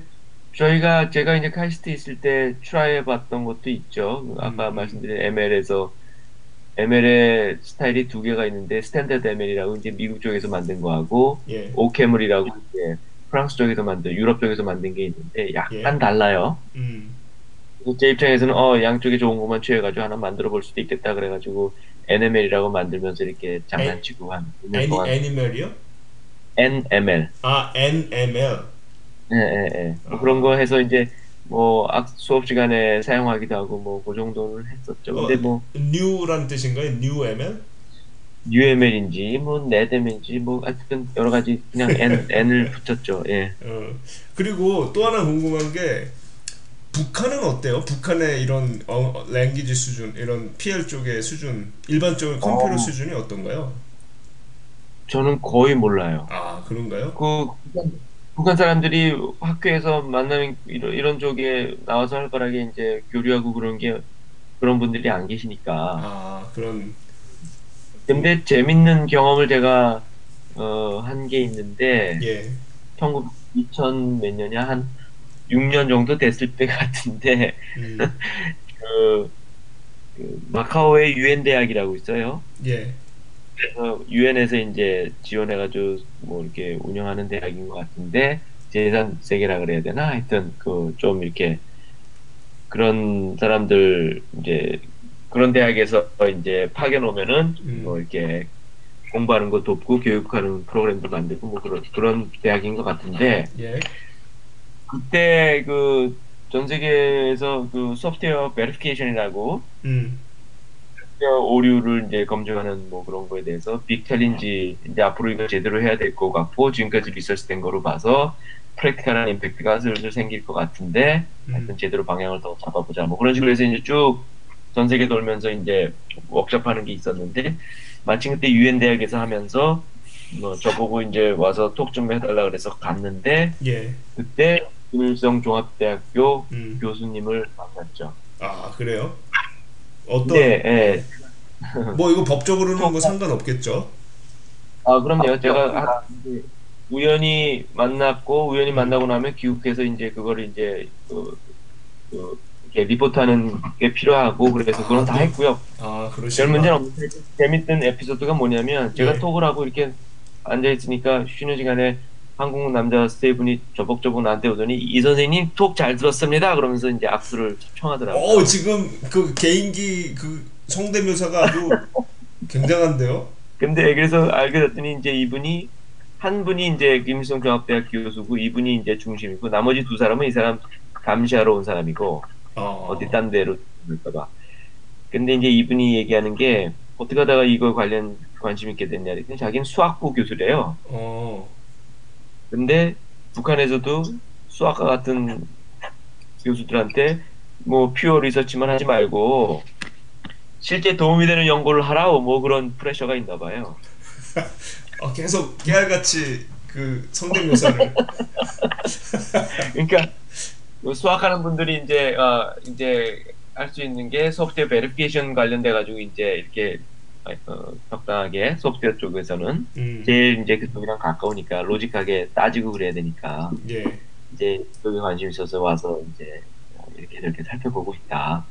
저희가 제가 이제 카이스트 있을 때 try해 봤던 것도 있죠. 아까 음. 말씀드린 ML에서 ML의 스타일이 두 개가 있는데 Standard ML이라고 이제 미국 쪽에서 만든 거하고 예. OCaml이라고 이제 프랑스 쪽에서 만든 유럽 쪽에서 만든 게 있는데 약간 예. 달라요. 음. 제 입장에서는 어 양쪽에 좋은 것만 취해가지고 하나 만들어 볼 수도 있겠다 그래가지고 NML이라고 만들면서 이렇게 장난치고 한 2년 애니 애니멜이요? NML 아 NML. 예, 예, 예. 뭐 아. 그런 거 해서 이제 뭐 학- 수업 시간에 사용하기도 하고 뭐 그 정도는 했었죠. 근데 어. 뭐 New란 뜻인가요? New ML? UML인지 뭐 NetML인지 뭐 하여튼 여러 가지 그냥 N N을 붙였죠. 예. 어. 그리고 또 하나 궁금한 게 북한은 어때요? 북한의 이런 어, 랭귀지 수준, 이런 PL 쪽의 수준, 일반적인 컴퓨터 어. 수준이 어떤가요? 저는 거의 몰라요. 아 그런가요? 그 북한, 사람들이 학교에서 만나는 이런, 이런 쪽에 나와서 할 거라게 이제 교류하고 그런 게 그런 분들이 안 계시니까. 아 그런 근데 재밌는 경험을 제가 어, 한 게 있는데 예. 19 2000 몇 년이야 한 6년 정도 됐을 때 같은데 음, *laughs* 그, 그 마카오의 유엔 대학이라고 있어요. 예. 그래서 유엔에서 이제 지원해가지고 뭐 이렇게 운영하는 대학인 것 같은데 제산 세계라 그래야 되나 하여튼 그 좀 이렇게 그런 사람들 이제 그런 대학에서 이제 파견 오면은 음. 뭐 이렇게 공부하는 거 돕고 교육하는 프로그램도 만들고 뭐 그런 그런 대학인 것 같은데 예. 그때 그 전 세계에서 그 software verification이라고 음. 오류를 이제 검증하는 뭐 그런 거에 대해서 big challenge 이제 앞으로 이거 제대로 해야 될 것 같고 지금까지 리서치 된 거로 봐서 프랙티컬한 임팩트가 슬슬 생길 것 같은데 음. 하여튼 제대로 방향을 더 잡아보자 뭐 그런 식으로 해서 이제 쭉 전 세계 돌면서 이제 워크숍하는 게 있었는데 마침 그때 유엔 대학에서 하면서 뭐 저보고 이제 와서 톡 좀 해달라 그래서 갔는데 예. 그때 김일성 종합대학교 음. 교수님을 만났죠. 아 그래요? 어떤 네, 예. 뭐 이거 법적으로는 뭐 상관없겠죠? 아, 그럼요. 제가 한- 이제 우연히 만났고 우연히 만나고 나면 귀국해서 이제 그거를 이제 그, 그 이렇게 리포트하는 게 필요하고 그래서 그건 다 했고요. 아별 그러시구나. 문제는 없는데 재밌는 에피소드가 뭐냐면 제가 예. 톡을 하고 이렇게 앉아 있으니까 쉬는 시간에 한국 남자 세 분이 저벅저벅 나한테 오더니 이 선생님 톡 잘 들었습니다. 그러면서 이제 악수를 청하더라고요. 어 지금 그 개인기 그 성대묘사가 아주 *laughs* 굉장한데요? 근데 그래서 알게 됐더니 이제 이분이 한 분이 이제 김일성 종합대학 교수고 이분이 이제 중심이고 나머지 두 사람은 이 사람 감시하러 온 사람이고 어. 어디 딴 데로 갈까봐. 근데 이제 이분이 얘기하는 게 어떻게 하다가 이거 관련 관심 있게 됐냐 그랬더니 자기는 수학부 교수래요. 어. 근데 북한에서도 수학과 같은 교수들한테 뭐 퓨어 리서치만 하지 말고 실제 도움이 되는 연구를 하라고 뭐 그런 프레셔가 있나 봐요. *laughs* 어, 계속 깨알같이 그 성대묘사를. *laughs* 그러니까 그 수학하는 분들이 이제 어, 이제 할 수 있는 게 소프트웨어 베리피케이션 관련돼 가지고 이제 이렇게 어, 적당하게 소프트웨어 쪽에서는 음. 제일 이제 그쪽이랑 가까우니까 로직하게 따지고 그래야 되니까 예. 이제 그쪽에 관심 있어서 와서 이제 이렇게 저렇게 살펴보고 있다.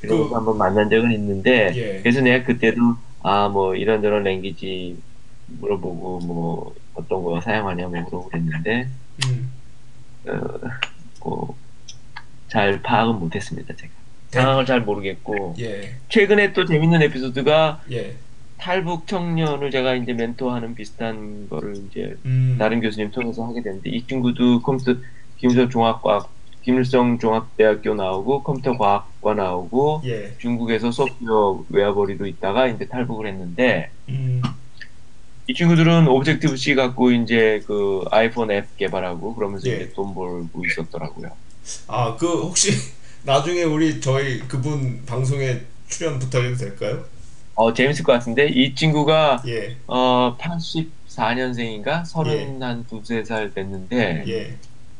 그래서 그- 한번 만난 적은 있는데 예. 그래서 내가 그때도 아 뭐 이런저런 랭귀지 물어보고 뭐 어떤 거 사용하냐 뭐 그러고 그랬는데 음. 어, 뭐, 잘 파악은 못했습니다 제가 상황을 잘 모르겠고 예. 최근에 또 재밌는 에피소드가 예. 탈북 청년을 제가 이제 멘토하는 비슷한 거를 이제 음. 다른 교수님 통해서 하게 됐는데 이 친구도 컴퓨터 김일성 종합과학 김일성 종합대학교 나오고 컴퓨터 과학과 나오고 예. 중국에서 소프트웨어 외화벌이로 있다가 이제 탈북을 했는데 음. 이 친구들은 Objective C 갖고 이제 그 아이폰 앱 개발하고 그러면서 예. 이제 돈 벌고 있었더라고요. 아, 그 혹시 나중에 우리 저희 그분 방송에 출연 부탁해도 될까요? 어 재밌을 것 같은데 이 친구가 예, 어 84년생인가 서른 한 두세 살 됐는데 예.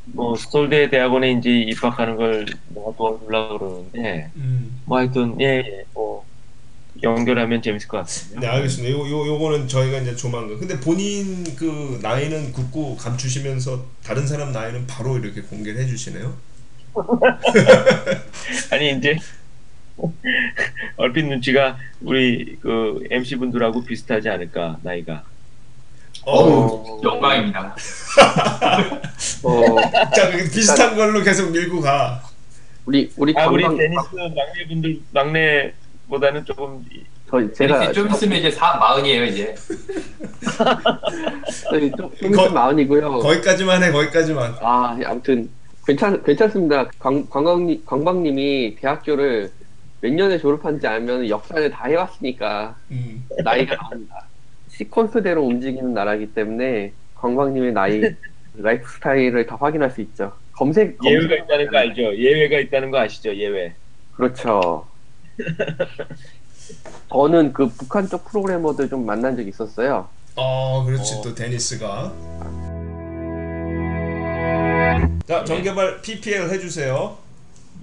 뭐 서울대 대학원에 이제 입학하는 걸 내가 도와주려고 그러는데 음. 뭐 하여튼 예뭐 연결하면 재밌을 것 같습니다. 네, 알겠습니다. 요, 요, 요거는 저희가 이제 조만간. 근데 본인 그 나이는 굳고 감추시면서 다른 사람 나이는 바로 이렇게 공개를 해주시네요. *laughs* 아니 이제 얼핏 눈치가 우리 그 MC 분들하고 비슷하지 않을까 나이가. 어, 영광입니다. 어, 자, 그 비슷한 걸로 계속 밀고 가. 우리 우리 아 우리 데니스 막내 분들 막내보다는 조금 저 제가 좀 있으면 이제 사 마흔이에요 이제. 좀, 좀 거- 있으면 마흔이고요. 거기까지만 해, 거기까지만. 아, 아무튼 괜찮 괜찮습니다. 관, 관광님 관광님이 대학교를 몇 년에 졸업한지 알면 역사를 다 해왔으니까 음. 나이가 나옵니다. 시퀀스대로 움직이는 나라이기 때문에 관광님의 나이 *laughs* 라이프 스타일을 다 확인할 수 있죠. 검색 예외가 검색- 있다는 거 알죠? 예외가 있다는 거 아시죠? 예외. 그렇죠. *laughs* 저는 그 북한 쪽 프로그래머들 좀 만난 적 있었어요. 어, 그렇지 어. 또 데니스가. 자, 정개발 PPL 해주세요.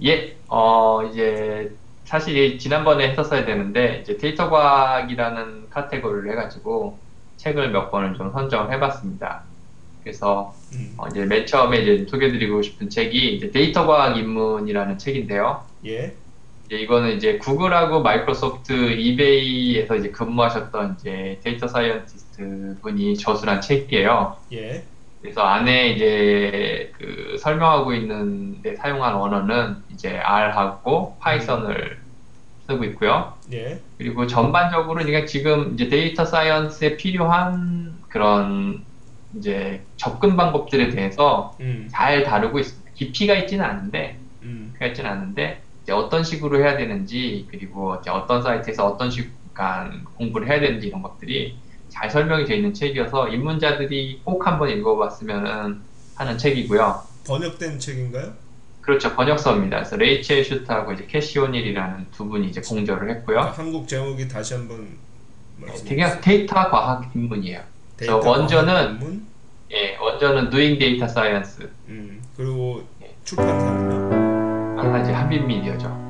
예, 어, 이제, 사실 이 지난번에 했었어야 되는데, 이제 데이터 과학이라는 카테고리를 해가지고, 책을 몇 권을 좀 선정을 해봤습니다. 그래서, 음. 어, 이제 맨 처음에 이제 소개드리고 싶은 책이, 이제 데이터 과학 입문이라는 책인데요. 예, 이제 이거는 이제 구글하고 마이크로소프트, 이베이에서 이제 근무하셨던 이제 data scientist 분이 저술한 책이에요. 예, 그래서 안에 이제 그 설명하고 있는 데 사용한 언어는 이제 R하고 Python을 쓰고 있고요. 예, 그리고 전반적으로 그러니까 지금 이제 데이터 사이언스에 필요한 그런 이제 접근 방법들에 대해서 음, 잘 다루고 있습니다. 깊이가 있지는 않은데, 음, 깊이가 있지는 않은데 이제 어떤 식으로 해야 되는지 그리고 이제 어떤 사이트에서 어떤 식으로 공부를 해야 되는지 이런 것들이 잘 설명이 되어 있는 책이어서 입문자들이 꼭 한번 읽어봤으면 하는 책이고요. 번역된 책인가요? 그렇죠. 번역서입니다. 그래서 레이첼 슈트하고 이제 캐시 오닐이라는 두 분이 이제 공저를 했고요. 한국 제목이 다시 한번 말씀. 되게 데이터 과학 입문이에요. 데이터 원저는- 과학 논문? 예, 원저는 Doing Data Science. 음, 그리고 출판사는요? 아, 이제 한빛 미디어죠.